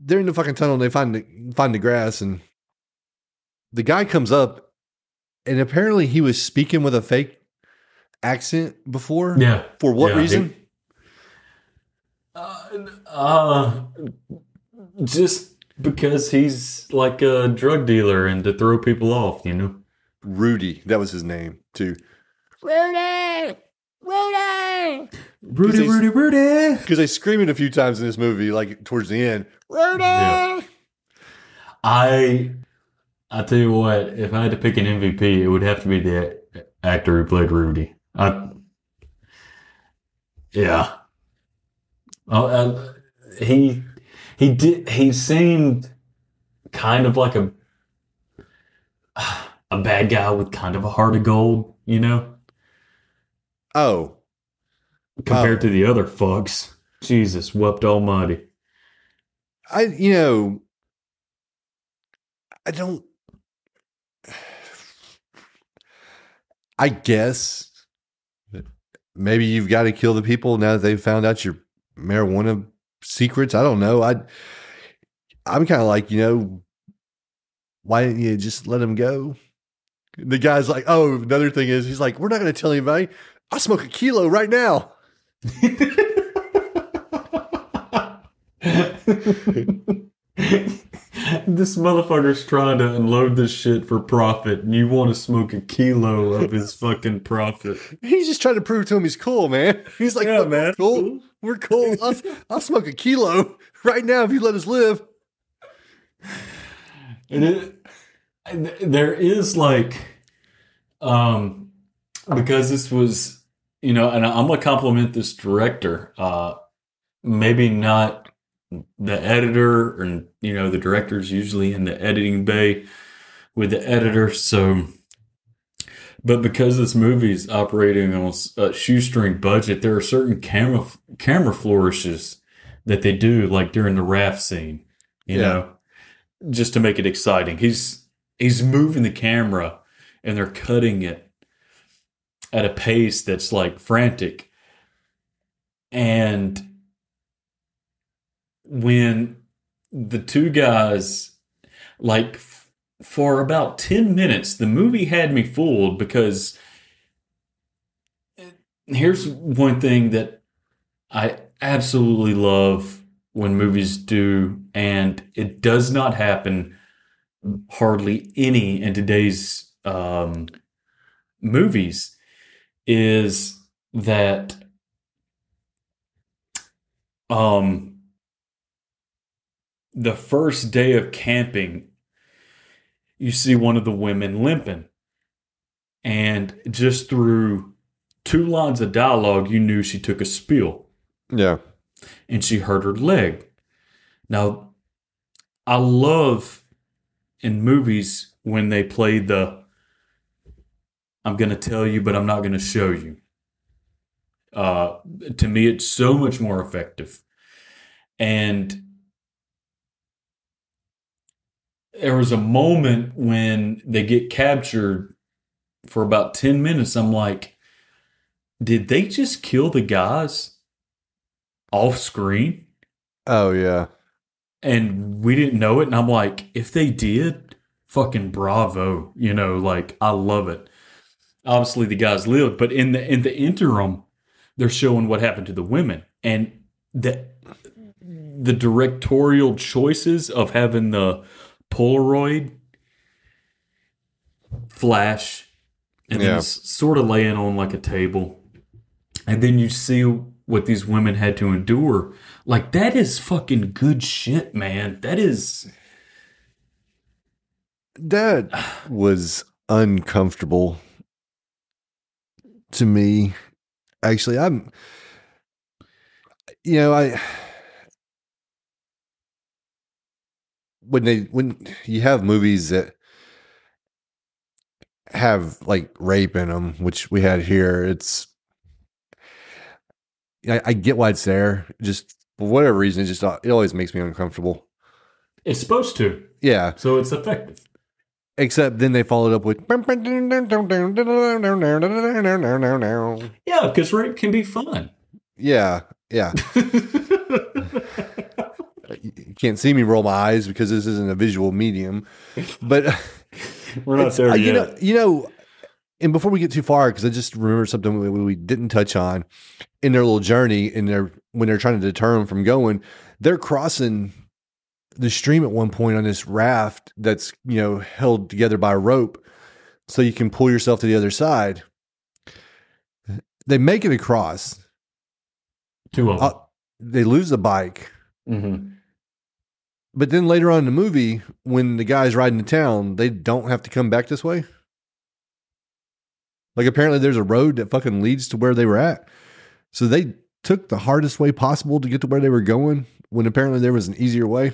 they're in the fucking tunnel. And they find the find the grass, and the guy comes up, and apparently he was speaking with a fake accent before. Yeah. For what Yeah, reason? Uh, uh, just because he's like a drug dealer and to throw people off, you know. Rudy, that was his name too. Rudy! Rudy! Rudy, he's- Rudy, Rudy. Because they scream it a few times in this movie, like towards the end. Rudy! Yeah. I, I tell you what, if I had to pick an MVP, it would have to be the a- actor who played Rudy. I, yeah. Oh, uh, he, he did. He seemed kind of like a, a bad guy with kind of a heart of gold, you know. Oh, compared Oh. to the other fucks. Jesus, wept almighty. I you know, I don't. I guess maybe you've got to kill the people now that they've found out your marijuana secrets. I don't know. I I'm kind of like you know, why didn't you just let them go? The guy's like, oh, another thing is, he's like, we're not going to tell anybody. I smoke a kilo right now. this motherfucker's trying to unload this shit for profit, and you want to smoke a kilo of his fucking profit. He's just trying to prove to him he's cool, man. He's like, Yeah, "Look, man. we're cool. We're cool. I'll, I'll smoke a kilo right now if you let us live. And it, there is like, um, because this was, you know, and I'm gonna compliment this director. Uh, maybe not the editor, and you know, the director's usually in the editing bay with the editor, so. But because this movie's operating on a shoestring budget, there are certain camera camera flourishes that they do, like during the raft scene. You Yeah. know, just to make it exciting. He's he's moving the camera and they're cutting it at a pace that's like frantic. And when the two guys like for about 10 minutes the movie had me fooled because eh, here's one thing that I absolutely love when movies do and it does not happen hardly any in today's um, movies is that um the first day of camping you see one of the women limping. And just through two lines of dialogue you knew she took a spill Yeah. and she hurt her leg. Now i love in movies when they play the i'm going to tell you but i'm not going to show you. Uh, to me it's so much more effective. And there was a moment when they get captured for about 10 minutes. I'm like did they just kill the guys off screen? Oh yeah. And we didn't know it and i'm like if they did fucking bravo you know like i love it obviously the guys lived but in the in the interim they're showing what happened to the women and the the directorial choices of having the polaroid flash and then Yeah. it's sort of laying on like a table and then you see what these women had to endure like that is fucking good shit man that is That was uncomfortable to me. Actually, I'm you know, I when they when you have movies that have like rape in them, which we had here, it's I, I get why it's there. Just for whatever reason, it just it always makes me uncomfortable. it's supposed to Yeah, so it's effective except then they followed up with yeah because rape can be fun yeah, yeah. You can't see me roll my eyes because this isn't a visual medium, but we're not there Uh, yet you know, you know. And before we get too far, because I just remember something we, we didn't touch on in their little journey, in their when they're trying to deter them from going, they're crossing the stream at one point on this raft that's you know held together by a rope, so you can pull yourself to the other side. They make it across. two of them Uh, they lose the bike. Mhm. But then later on in the movie, when the guy's riding to town, they don't have to come back this way. Like apparently there's a road that fucking leads to where they were at. So they took the hardest way possible to get to where they were going when apparently there was an easier way.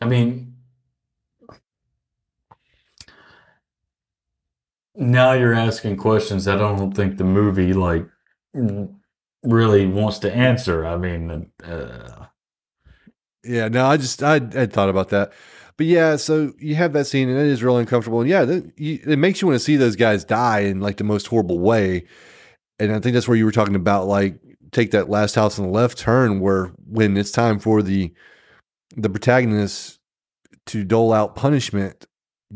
I mean, now you're asking questions that I don't think the movie like really wants to answer. I mean, uh, Yeah, no, I just I had thought about that, but yeah, so you have that scene and it is really uncomfortable, and yeah, that, you, it makes you want to see those guys die in like the most horrible way, and I think that's where you were talking about like take that last house on the left turn where when it's time for the the protagonist to dole out punishment,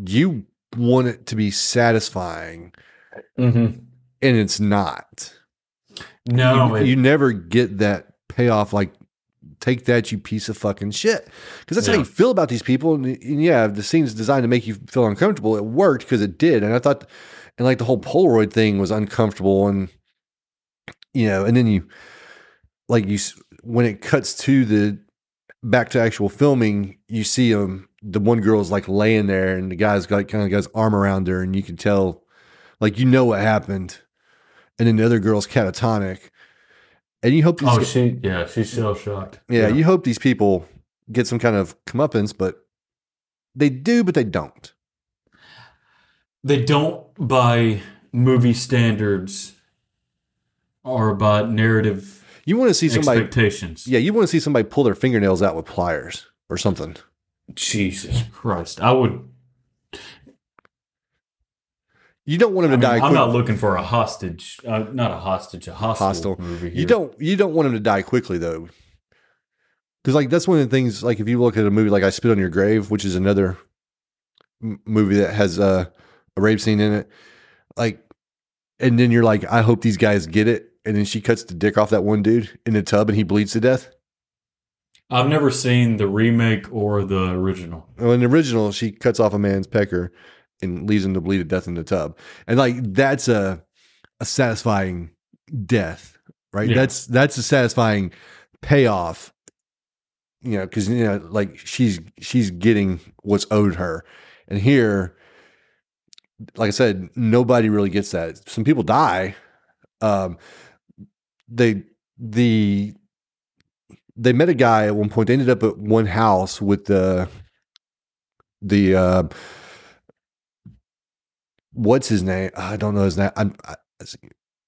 you want it to be satisfying, mm-hmm. and it's not. no, you, it- you never get that payoff like take that you piece of fucking shit. Because that's how you feel about these people. And, and yeah the scene's designed to make you feel uncomfortable. It worked because it did. And i thought and like the whole polaroid thing was uncomfortable. And you know and then you like you when it cuts to the back to actual filming you see um the one girl's like laying there and the guy's got kind of got his arm around her and you can tell like you know what happened. And then the other girl's catatonic and you hope these oh, she yeah, she's shell shocked. yeah, you hope these people get some kind of comeuppance, but they do, but they don't. they don't by movie standards or by narrative You want to see somebody, expectations. yeah, you want to see somebody pull their fingernails out with pliers or something. Jesus Christ, I would. You don't want I them to mean, die. I'm quick- not looking for a hostage, uh, not a hostage, a hostile, Hostile. movie. you don't. You don't want them to die quickly, though. because like that's one of the things. Like if you look at a movie like I Spit on Your Grave, which is another m- movie that has uh, a rape scene in it, like, and then you're like, I hope these guys get it, and then she cuts the dick off that one dude in the tub, and he bleeds to death. I've never seen the remake or the original. Well, in the original, she cuts off a man's pecker and leaves him to bleed to death in the tub, and like that's a a satisfying death, right? Yeah. That's that's a satisfying payoff, you know, because you know, like she's she's getting what's owed her, and here, like I said, nobody really gets that. Some people die. Um, they the they met a guy at one point. They ended up at one house with the the uh, what's his name? I don't know his name. I,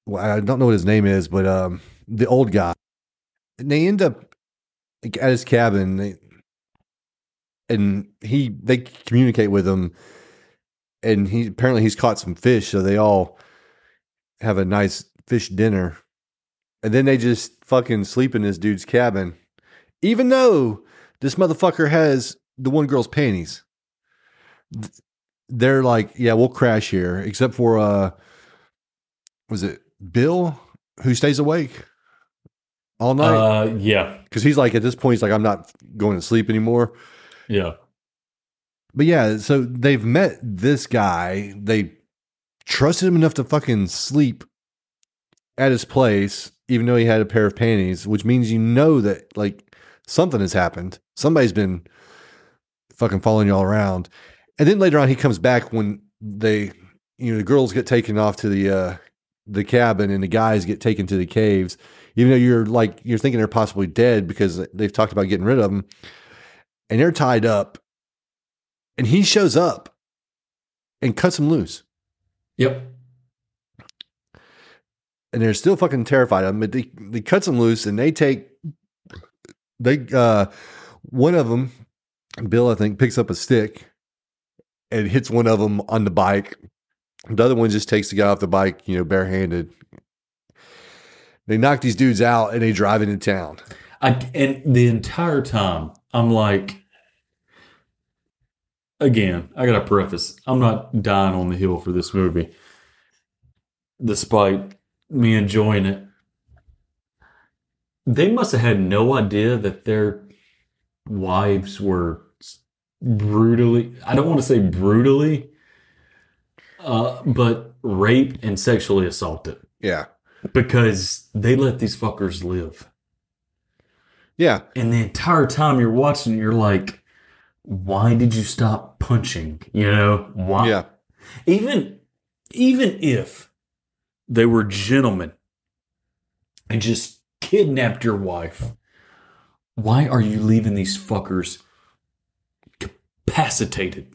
well, I don't know what his name is, but um, the old guy. And they end up at his cabin, they, and he they communicate with him, and he apparently he's caught some fish, so they all have a nice fish dinner, and then they just fucking sleep in this dude's cabin, even though this motherfucker has the one girl's panties. Th- They're like, yeah, we'll crash here, except for uh, was it Bill who stays awake all night? Uh, yeah, Because he's like, at this point, he's like, I'm not going to sleep anymore. yeah. But yeah, so they've met this guy. They trusted him enough to fucking sleep at his place, even though he had a pair of panties, which means you know that like something has happened. Somebody's been fucking following you all around. And then later on, he comes back when they, you know, the girls get taken off to the uh the cabin and the guys get taken to the caves. Even though you're like you're thinking they're possibly dead because they've talked about getting rid of them, and they're tied up and he shows up and cuts them loose. Yep. And they're still fucking terrified of him. But they, they cuts them loose and they take they uh one of them, Bill, I think, picks up a stick and hits one of them on the bike. The other one just takes the guy off the bike, you know, barehanded. They knock these dudes out and they drive into town. I and the entire time I'm like, again, I got to preface, I'm not dying on the hill for this movie, despite me enjoying it. They must have had no idea that their wives were brutally, I don't want to say brutally, uh, but raped and sexually assaulted Yeah. because they let these fuckers live. Yeah. And the entire time you're watching, you're like, why did you stop punching? You know, why? Yeah. Even, even if they were gentlemen and just kidnapped your wife, why are you leaving these fuckers capacitated?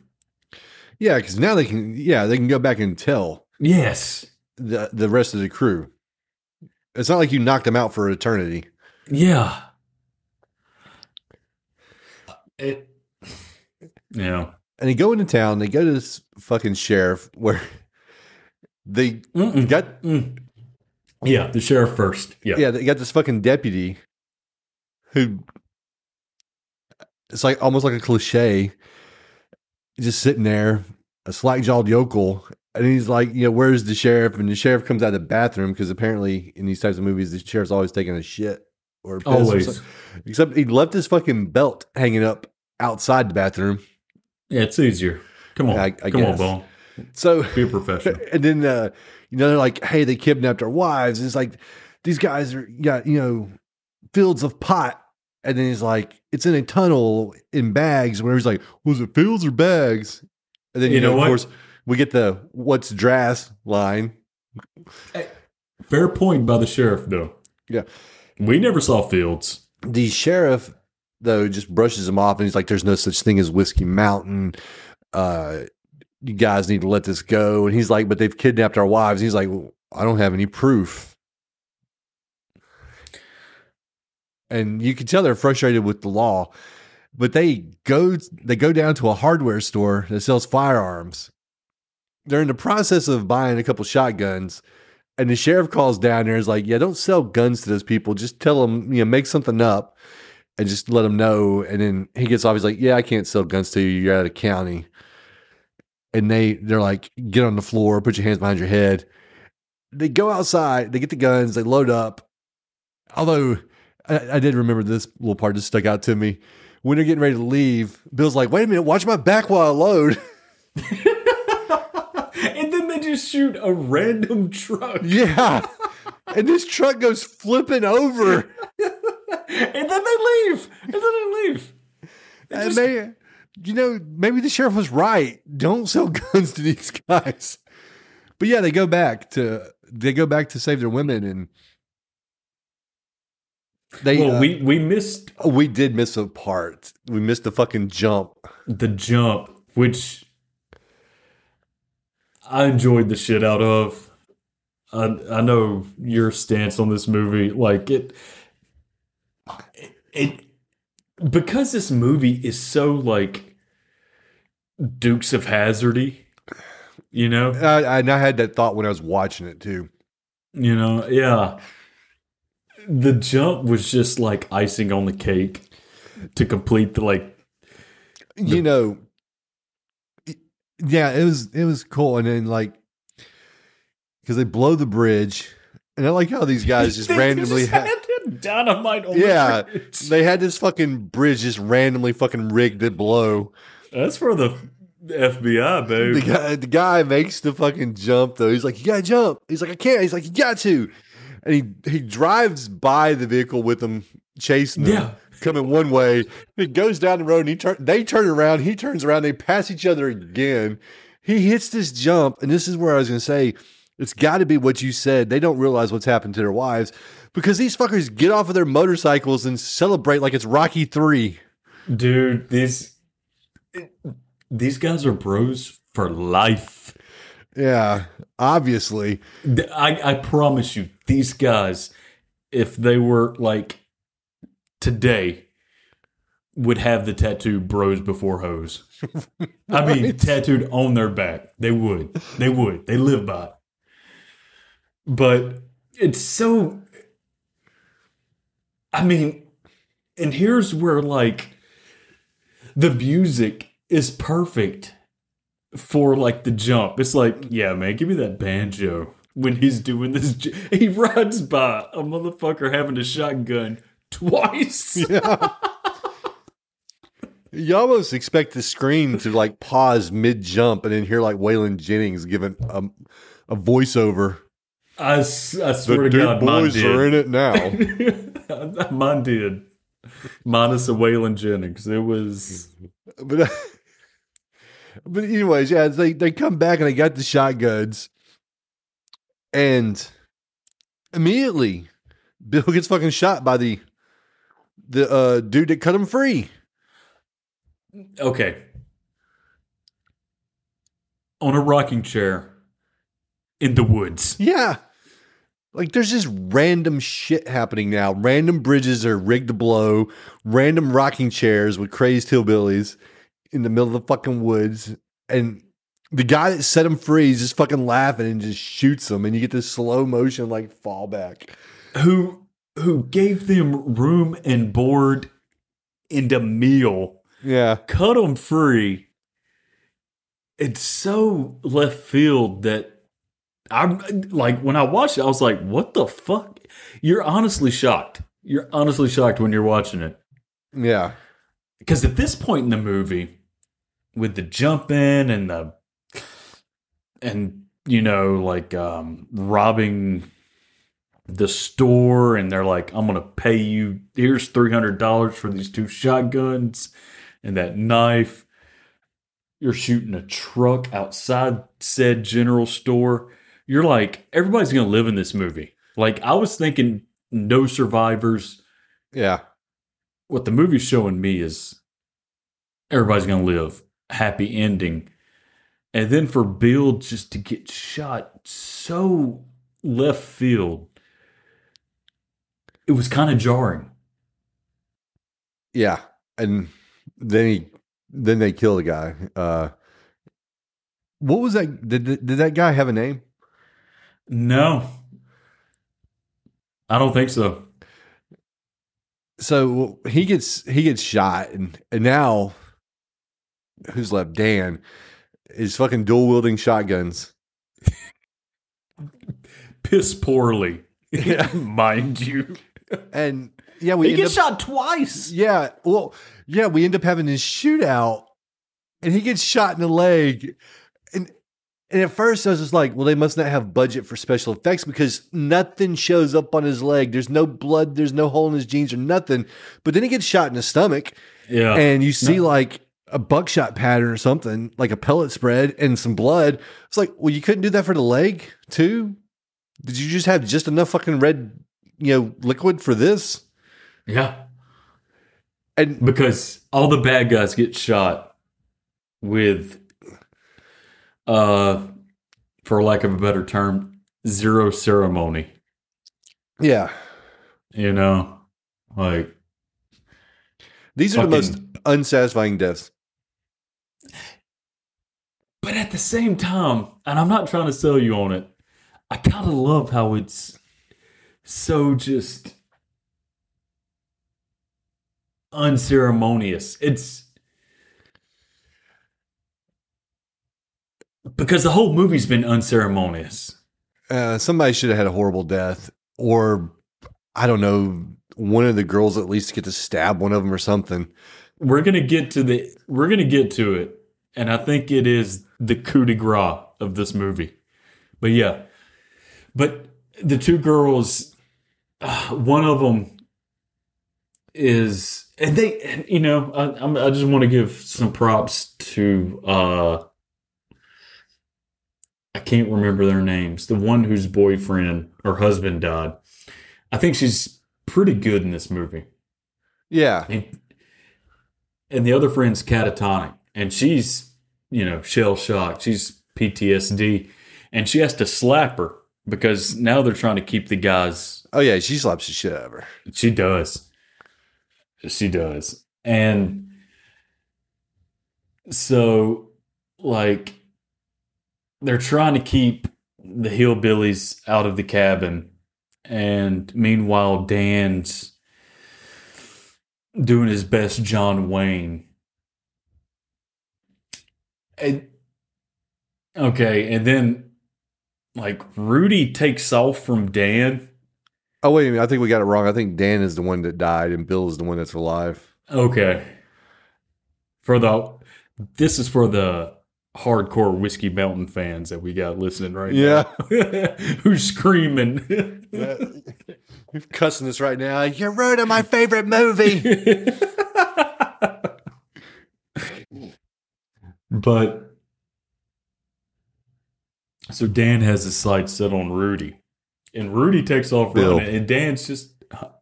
Yeah. Cause now they can, yeah, they can go back and tell. Yes. the the rest of the crew. It's not like you knocked them out for eternity. Yeah. It, yeah. And they go into town. They go to this fucking sheriff where *laughs* they Mm-mm. got Mm. Yeah, the sheriff first. Yeah. yeah they got this fucking deputy who it's like almost like a cliche, just sitting there, a slack jawed yokel. And he's like, you know, where's the sheriff? And the sheriff comes out of the bathroom because apparently in these types of movies, the sheriff's always taking a shit or a piss or Always. something. Except he left his fucking belt hanging up outside the bathroom. Yeah, it's easier. Come on. I- I Come on, guess. Bone. So Be a professional. *laughs* and then uh, you know they're like, hey, they kidnapped our wives. It's like these guys are got you know fields of pot, and then he's like, it's in a tunnel in bags. Where he's like, was it fields or bags? And then you, You know, know of course, we get the what's drass line. Fair point by the sheriff, though. Yeah. We never saw Fields. The sheriff though just brushes him off, and he's like, "There's no such thing as Whiskey Mountain." Uh, you guys need to let this go. And he's like, "But they've kidnapped our wives." He's like, well, "I don't have any proof." And you can tell they're frustrated with the law. But they go they go down to a hardware store that sells firearms. They're in the process of buying a couple shotguns, and the sheriff calls down there and is like, "Yeah, don't sell guns to those people. Just tell them, you know, make something up." and just let them know. And then he gets off. He's like, "Yeah, I can't sell guns to you. You're out of county." And they they're like, "Get on the floor. Put your hands behind your head." They go outside. They get the guns. They load up. Although I, I did remember this little part that stuck out to me when they're getting ready to leave. Bill's like, "Wait a minute, watch my back while I load." *laughs* and then they just shoot a random truck. yeah, and this truck goes flipping over. *laughs* and then they leave. And then they leave. They And just- they, you know, maybe the sheriff was right. Don't sell *laughs* guns to these guys. But yeah, they go back to they go back to save their women, and they well, uh, we we missed we did miss a part. We missed the fucking jump. the jump, which I enjoyed the shit out of. I I know your stance on this movie, like it, it, because this movie is so like Dukes of Hazardy, you know, I, and I had that thought when I was watching it too. you know, yeah. The jump was just like icing on the cake to complete the like you know, yeah, it was it was cool, and then like because they blow the bridge, and I like how these *laughs* guys just randomly just ha- had dynamite on Yeah, the they had this fucking bridge just randomly fucking rigged to blow. That's for the FBI, babe. The guy, the guy makes the fucking jump though. He's like, "You gotta jump." He's like, "I can't." He's like, "You got to," and he he drives by the vehicle with them, chasing them, Yeah. coming one way. He goes down the road, and he turn. They turn around. He turns around. They pass each other again. He hits this jump, and this is where I was gonna say, it's got to be what you said. They don't realize what's happened to their wives because these fuckers get off of their motorcycles and celebrate like it's Rocky Three. Dude, these these guys are bros for life. Yeah, obviously. I, I promise you, these guys, if they were like today, would have the tattoo bros before hoes. *laughs* I mean, tattooed on their back. They would. They would. They live by it. But it's so. I mean, and here's where like the music is perfect for like the jump. It's like, yeah, man, give me that banjo when he's doing this. j- He rides by a motherfucker having a shotgun twice. *laughs* Yeah. You almost expect the screen to like pause mid jump and then hear like Waylon Jennings giving a, a voiceover. I, I swear The to God, mine boys did. are in it now. *laughs* mine did. Minus a Waylon Jennings. It was. but *laughs* but anyways, yeah, they they come back and they got the shotguns, and immediately Bill gets fucking shot by the the uh, dude that cut him free. Okay. On a rocking chair in the woods. Yeah. Like there's just random shit happening now. Random bridges are rigged to blow, random rocking chairs with crazed hillbillies in the middle of the fucking woods. And the guy that set him free is just fucking laughing and just shoots him. And you get this slow motion like fall back. Who who gave them room and board and a meal. Yeah. cut them free. It's so left field that I'm like when I watched it, I was like, "What the fuck?" You're honestly shocked. You're honestly shocked when you're watching it Yeah. because at this point in the movie, with the jumping and the and you know like um, robbing the store, and they're like, "I'm gonna pay you. Here's three hundred dollars for these two shotguns." and that knife. You're shooting a truck outside said general store. You're like, everybody's to live in this movie. Like, I was thinking, no survivors. Yeah. What the movie's showing me is everybody's to live. Happy ending. And then for Bill just to get shot so left field, it was kind of jarring. Yeah. And then he then they kill the guy. Uh what was that did, did did that guy have a name? No, I don't think so. so he gets he gets shot and and now who's left? Dan is fucking dual wielding shotguns. *laughs* Piss poorly, *laughs* Yeah. *laughs* mind you. And yeah, we He gets up, shot twice. Yeah, well, yeah, we end up having this shootout, and he gets shot in the leg, and and at first I was just like, well, they must not have budget for special effects because nothing shows up on his leg. There's no blood. There's no hole in his jeans or nothing. But then he gets shot in the stomach, Yeah. and you see like a buckshot pattern or something, like a pellet spread and some blood. It's like, well, you couldn't do that for the leg too. Did you just have just enough fucking red, you know, liquid for this? yeah. And Because all the bad guys get shot with, uh, for lack of a better term, zero ceremony. yeah, You know, like these are the most unsatisfying deaths. But at the same time, and I'm not trying to sell you on it, I kind of love how it's so just unceremonious. It's because the whole movie's been unceremonious. Uh, somebody should have had a horrible death, or I don't know, one of the girls at least get to stab one of them or something. We're gonna get to the we're gonna get to it, and I think it is the coup de grace of this movie. But yeah, but the two girls, uh, one of them is, and they, you know, I, I'm, I just want to give some props to. uh I can't remember their names. The one whose boyfriend or husband died. I think she's pretty good in this movie. Yeah, And, and the other friend's catatonic, and she's, you know, shell shocked. She's PTSD, and she has to slap her because now they're trying to keep the guys. oh yeah, she slaps the shit out of her. She does. She does. And so, like, they're trying to keep the hillbillies out of the cabin. And meanwhile, Dan's doing his best John Wayne. And, okay, and then like Rudy takes off from Dan. Oh wait a minute, I think we got it wrong. I think Dan is the one that died, and Bill is the one that's alive. Okay. For the this is for the hardcore whiskey mountain fans that we got listening right Yeah. now. *laughs* Who's screaming. You're cussing this right now. You're ruining my favorite movie. *laughs* but so Dan has his sights set on Rudy. And Rudy takes off Bill. running and Dan's just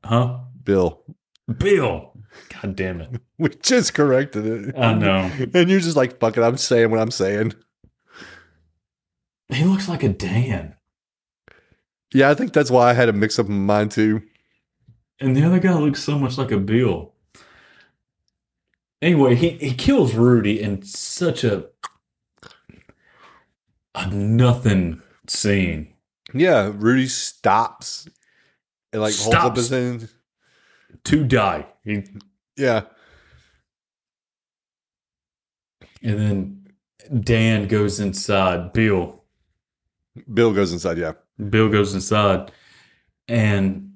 huh? Bill, Bill. God damn it. *laughs* we just corrected it. I know. And you're just like, fuck it, I'm saying what I'm saying. He looks like a Dan. Yeah, I think that's why I had a mix up in mine too. And the other guy looks so much like a Bill. Anyway, he, he kills Rudy in such a a nothing scene. Yeah, Rudy stops and like holds up his hand. To die. He, Yeah. and then Dan goes inside. Bill. Bill goes inside, yeah. Bill goes inside. And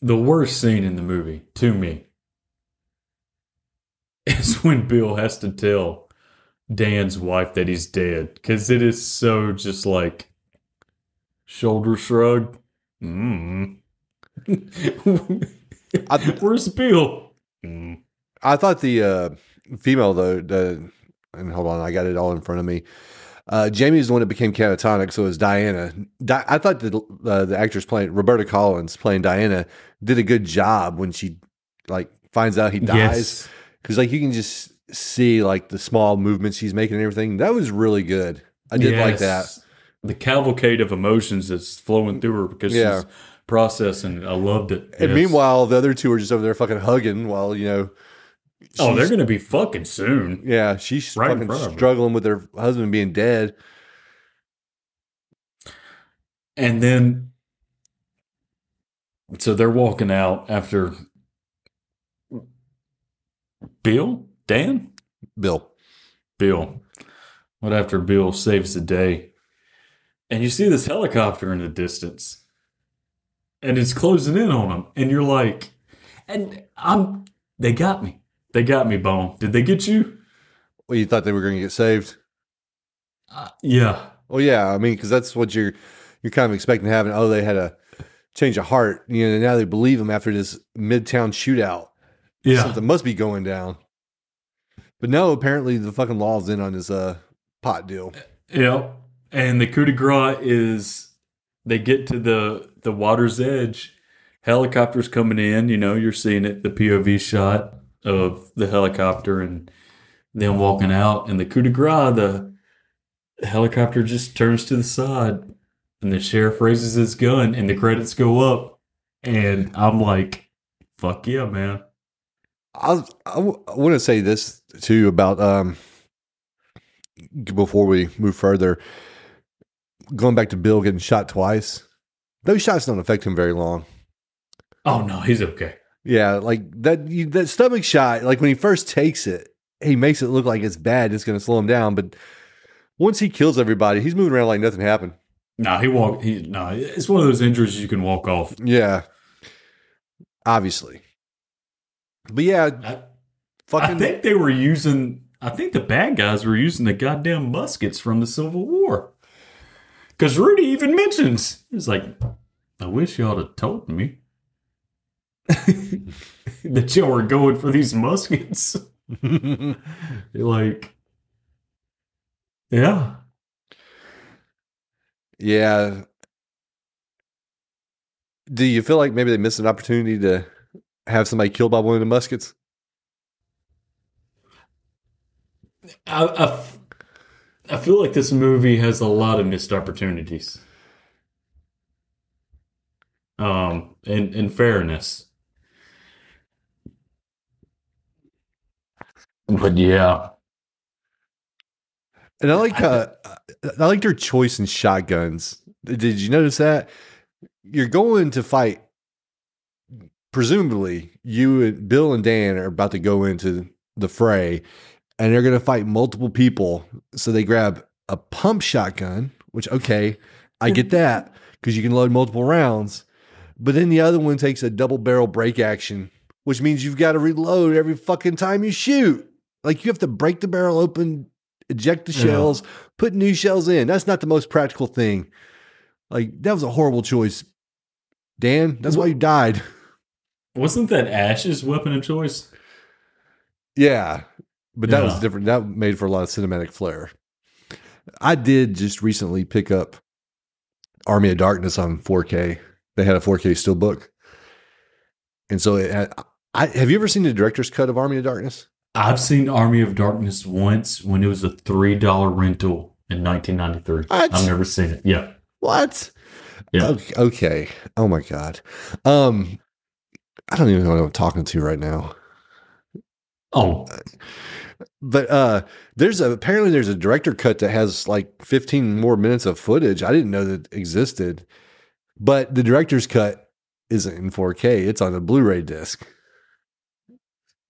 the worst scene in the movie, to me, is when Bill has to tell Dan's wife that he's dead. Because it is so just like shoulder shrug. Mm. I, *laughs* Where's Bill? Mm. I thought the uh, female though, the and hold on, I got it all in front of me. Uh, Jamie is the one that became catatonic, so it was Diana. Di- I thought the uh, the actress playing Roberta Collins playing Diana did a good job when she like finds out he dies Yes. Because like you can just see like the small movements she's making and everything. That was really good. I did like that. The cavalcade of emotions that's flowing through her because Yeah. she's processing. I loved it. And Yes. meanwhile, the other two are just over there fucking hugging while you know. oh, they're going to be fucking soon. Yeah, she's Right fucking front of her. struggling with her husband being dead. And then so they're walking out after Bill, Dan, Bill. Bill. What after Bill saves the day, and you see this helicopter in the distance, and it's closing in on them, and you're like, and I'm, they got me, they got me, Bone. Did they get you? Well, you thought they were going to get saved? Uh, yeah, Well, yeah. I mean, because that's what you're you're kind of expecting to happen. Oh, they had a change of heart. You know, now they believe him after this midtown shootout. Yeah. Something must be going down. But no, apparently the fucking law's in on this uh pot deal. Yep. And the coup de grace is they get to the the water's edge. Helicopters coming in. You know, you're seeing it. The POV shot of the helicopter and them walking out. And the coup de grace, the helicopter just turns to the side, and the sheriff raises his gun, and the credits go up. And I'm like, "Fuck yeah, man!" I I, want to say this too about um before we move further. Going back to Bill getting shot twice, those shots don't affect him very long. Oh no, he's okay. Yeah, like that you, that stomach shot. Like when he first takes it, he makes it look like it's bad. It's going to slow him down, but once he kills everybody, he's moving around like nothing happened. No, he walk. He no. It's one of those injuries you can walk off. Yeah, obviously. But yeah, I, fucking. I think they were using. I think the bad guys were using the goddamn muskets from the Civil War. Because Rudy even mentions, he's like, "I wish y'all had told me *laughs* that y'all were going for these muskets." *laughs* Like, yeah, yeah. Do you feel like maybe they missed an opportunity to have somebody killed by one of the muskets? I I feel like this movie has a lot of missed opportunities. Um, in in fairness, but yeah, And I like uh, I like their choice in shotguns. Did you notice that? You're going to fight. Presumably, you and Bill and Dan are about to go into the fray, and they're going to fight multiple people. So they grab a pump shotgun, which okay, I get *laughs* that because you can load multiple rounds. But then the other one takes a double barrel break action, which means you've got to reload every fucking time you shoot. Like you have to break the barrel open, eject the Yeah. shells, put new shells in. That's not the most practical thing. Like that was a horrible choice. Dan, that's why you died. *laughs* wasn't that Ash's weapon of choice? Yeah. But that was different. That made for a lot of cinematic flair. I did just recently pick up Army of Darkness on 4K. They had a 4K steelbook. And so it had, I have you ever seen the director's cut of Army of Darkness? I've seen Army of Darkness once when it was a three dollar rental in 1993. What? I've never seen it. Yeah, What? Yeah. Okay. Oh my god. Um I don't even know what I'm talking to right now. Oh, But uh there's a apparently there's a director cut that has like 15 more minutes of footage. I didn't know that existed. But the director's cut isn't in 4K. It's on a Blu-ray disc.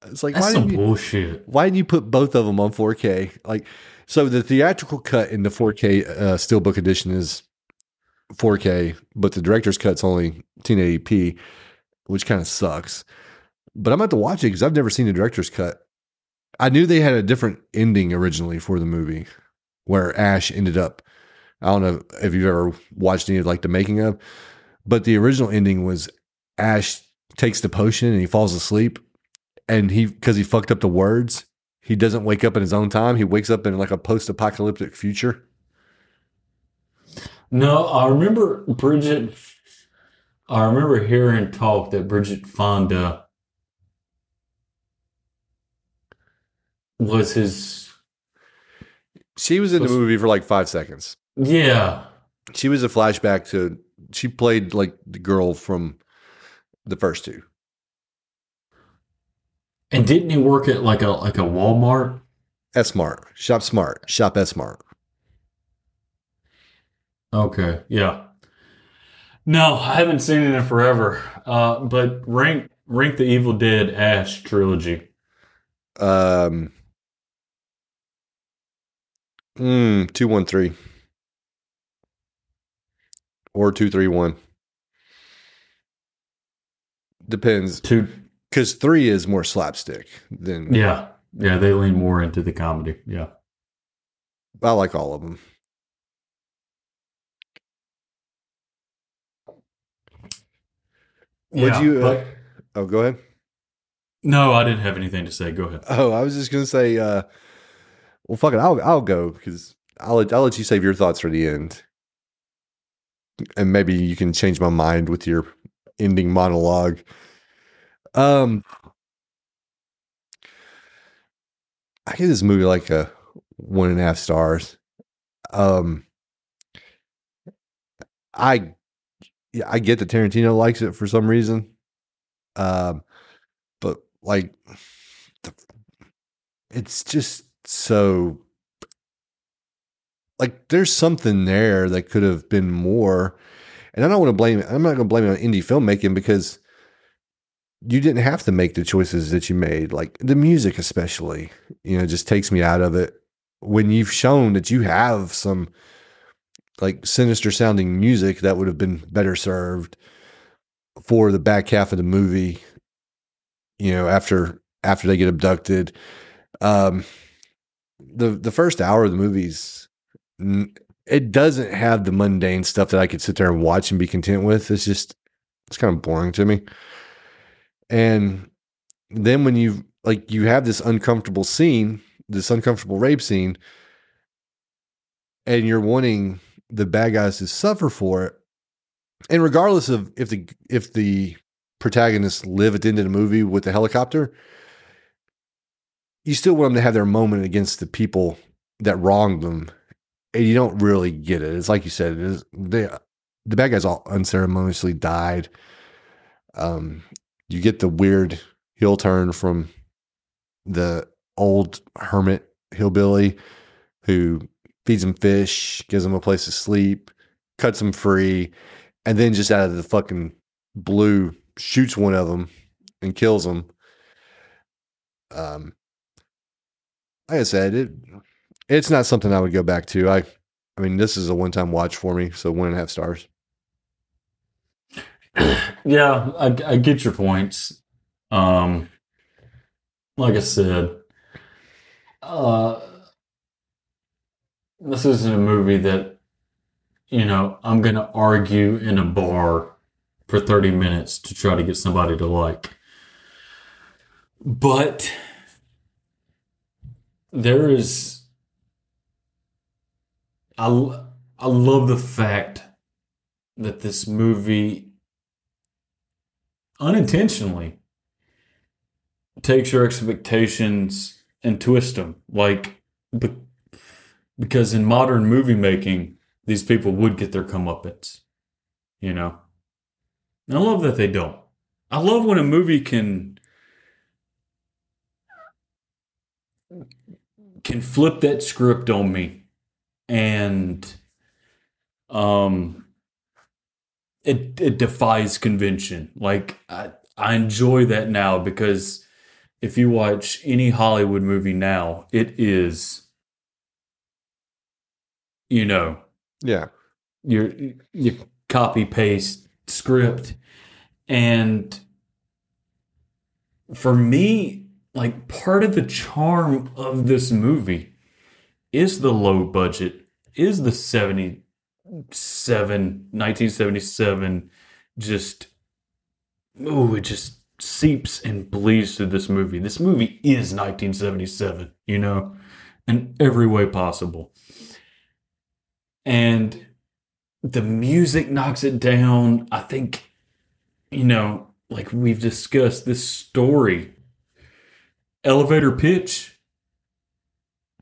It's like that's why some you, bullshit. why didn't you put both of them on 4K? Like so the theatrical cut in the 4K uh, steelbook edition is 4K, but the director's cut's only 1080p, which kind of sucks. But I'm about to watch it because I've never seen the director's cut. I knew they had a different ending originally for the movie, where Ash ended up. I don't know if you've ever watched any of like the making of, but the original ending was Ash takes the potion and he falls asleep, and he because he fucked up the words, he doesn't wake up in his own time. He wakes up in like a post-apocalyptic future. No, I remember Bridget. I remember hearing talk that Bridget Fonda was his. She was in the movie for like five seconds. Yeah, She was a flashback to she played like the girl from the first two. and didn't he work at like a like a Walmart? S Smart, Shop Smart, Shop S Smart. Okay, yeah. No, I haven't seen it in forever. Uh, but rank rank the Evil Dead Ash trilogy. Um, mm, two one three or two three one. Depends, Two. because three is more slapstick than Yeah, yeah, they lean more into the comedy. Yeah. I like all of them. Would Yeah, you? Uh, oh, go ahead. no, I didn't have anything to say. Go ahead. Oh, I was just gonna say. Uh, well, fuck it. I'll I'll go because I'll I'll let you save your thoughts for the end, and maybe you can change my mind with your ending monologue. Um, I give this movie like a one and a half stars. Um, I yeah, I get that Tarantino likes it for some reason. Um, but like, the, it's just so like there's something there that could have been more. And I don't want to blame. I'm not going to blame it on indie filmmaking because you didn't have to make the choices that you made. Like the music, especially, you know, just takes me out of it. When you've shown that you have some like sinister sounding music that would have been better served for the back half of the movie, you know, after after they get abducted. Um the the first hour of the movies it doesn't have the mundane stuff that I could sit there and watch and be content with. It's just it's kind of boring to me. And then when you like you have this uncomfortable scene, this uncomfortable rape scene, and you're wanting the bad guys to suffer for it. And regardless of if the if the protagonists live at the end of the movie with the helicopter, you still want them to have their moment against the people that wronged them. And you don't really get it. It's like you said, it is, they, the bad guys all unceremoniously died. Um, you get the weird heel turn from the old hermit hillbilly who feeds him fish, gives him a place to sleep, cuts him free, and then just out of the fucking blue shoots one of them and kills him. Um, like I said, it it's not something I would go back to. I I mean, this is a one time watch for me, so one and a half stars. *clears throat* Yeah, I, I get your points. Um, like I said, uh, this isn't a movie that, you know, I'm going to argue in a bar for 30 minutes to try to get somebody to like. But there is I I love the fact that this movie unintentionally takes your expectations and twist them like be- because in modern movie making these people would get their comeuppance you know And i love that they don't i love when a movie can can flip that script on me and um it it defies convention. Like I I enjoy that now because if you watch any Hollywood movie now, it is you know, Yeah. your your copy paste script. And for me like part of the charm of this movie is the low budget is the 77 1977 just oh it just seeps and bleeds through this movie. This movie is 1977 you know in every way possible and the music knocks it down. I think, you know, like we've discussed this story, elevator pitch.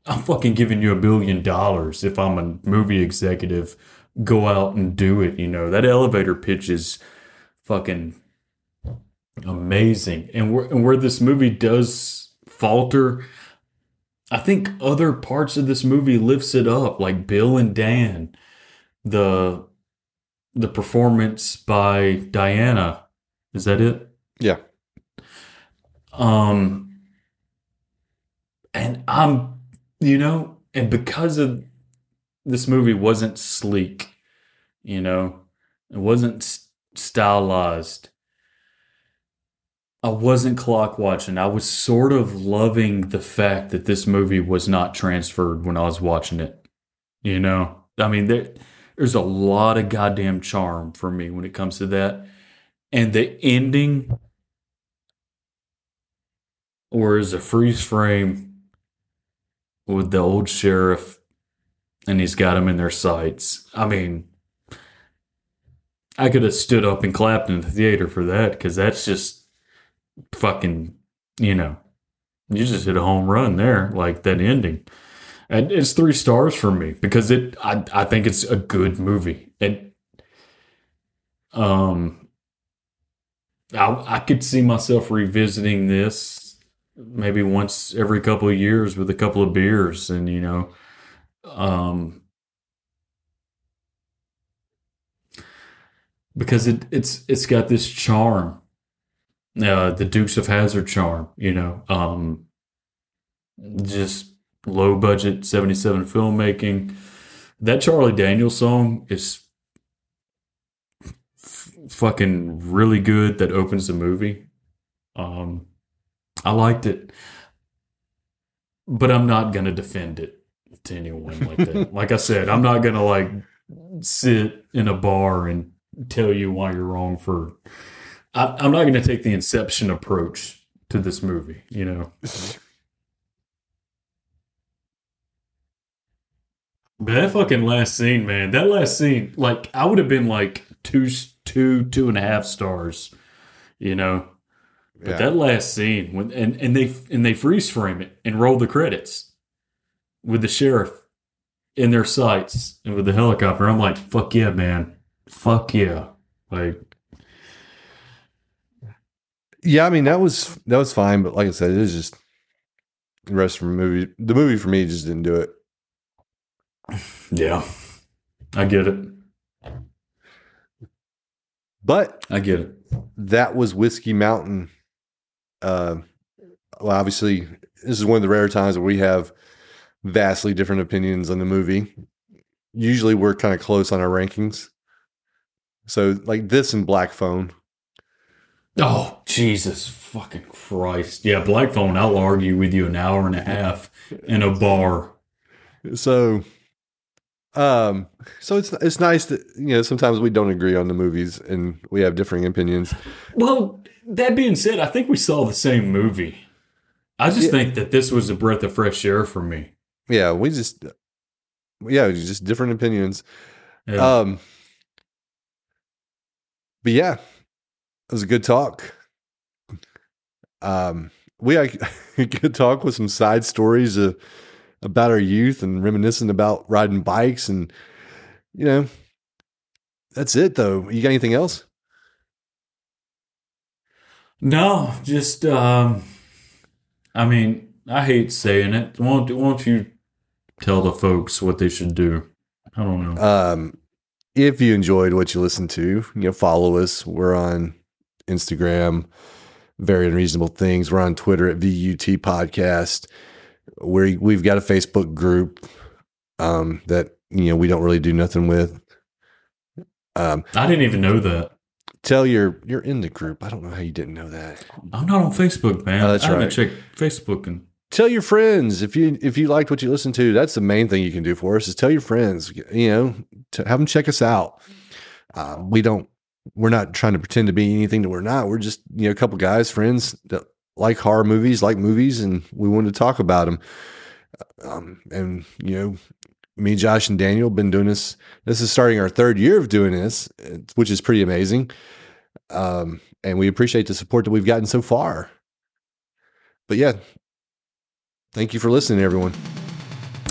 I'm fucking giving you a billion dollars if I'm a movie executive. Go out and do it. You know, that elevator pitch is fucking amazing. And where, and where this movie does falter, I think other parts of this movie lifts it up, like Bill and Dan, the the performance by Diana. Is that it? Yeah. Um, and I'm, you know, and because of this movie wasn't sleek, you know, it wasn't stylized. I wasn't clock watching. I was sort of loving the fact that this movie was not transferred when I was watching it. You know, I mean, there, there's a lot of goddamn charm for me when it comes to that. And the ending, or is a freeze frame with the old sheriff and he's got him in their sights. I mean, I could have stood up and clapped in the theater for that because that's just fucking, you know, you just hit a home run there, like that ending. And it's three stars for me because it, I, I think it's a good movie. It, um, I, I could see myself revisiting this maybe once every couple of years with a couple of beers and, you know, um, because it it's it's got this charm, uh, the Dukes of Hazzard charm, you know, um, just low budget seventy seven filmmaking. That Charlie Daniels song is f- fucking really good. That opens the movie. Um, I liked it, but I'm not gonna defend it to anyone like that. *laughs* like I said, I'm not gonna like sit in a bar and tell you why you're wrong for. I, I'm not gonna take the Inception approach to this movie. You know. *laughs* But that fucking last scene, man. That last scene, like I would have been like two, two, two and a half stars. You know, but Yeah. that last scene when and, and they and they freeze frame it and roll the credits with the sheriff in their sights and with the helicopter. I'm like, fuck yeah, man. Fuck yeah. Like Yeah, I mean that was that was fine, but like I said, it was just the rest of the movie. The movie for me just didn't do it. Yeah. I get it. But I get it. that was Whiskey Mountain. Uh, well, obviously, this is one of the rare times where we have vastly different opinions on the movie. Usually, we're kind of close on our rankings. So, like this and Black Phone. Oh, Jesus fucking Christ. Yeah, Black Phone, I'll argue with you an hour and a half in a bar. So, um, so it's it's nice that you know sometimes we don't agree on the movies and we have differing opinions. Well, that being said, I think we saw the same movie. I just Yeah. think that this was a breath of fresh air for me. Yeah, we just yeah, just different opinions. Yeah. Um, but yeah, it was a good talk. Um, we had a *laughs* good talk with some side stories uh, about our youth and reminiscing about riding bikes and you know, that's it though. You got anything else? no, just um I mean, I hate saying it. Won't won't you tell the folks what they should do? I don't know. Um, if you enjoyed what you listened to, you know, follow us. We're on Instagram, very unreasonable things. We're on Twitter at VUT Podcast. We we've got a Facebook group um, that you know we don't really do nothing with. Um, I didn't even know that. tell your you're in the group. I don't know how you didn't know that. I'm not on Facebook, man. Oh, that's I haven't right. checked Facebook and Tell your friends if you if you liked what you listened to. That's the main thing you can do for us is tell your friends. You know, to have them check us out. Uh, we don't. We're not trying to pretend to be anything that we're not. We're just you know a couple guys, friends that like horror movies, like movies, and we wanted to talk about them. Um, and you know, me, Josh, and Daniel been doing this. This is starting our third year of doing this, which is pretty amazing. Um, and we appreciate the support that we've gotten so far. But yeah, thank you for listening, everyone.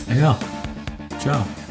yeah. Ciao.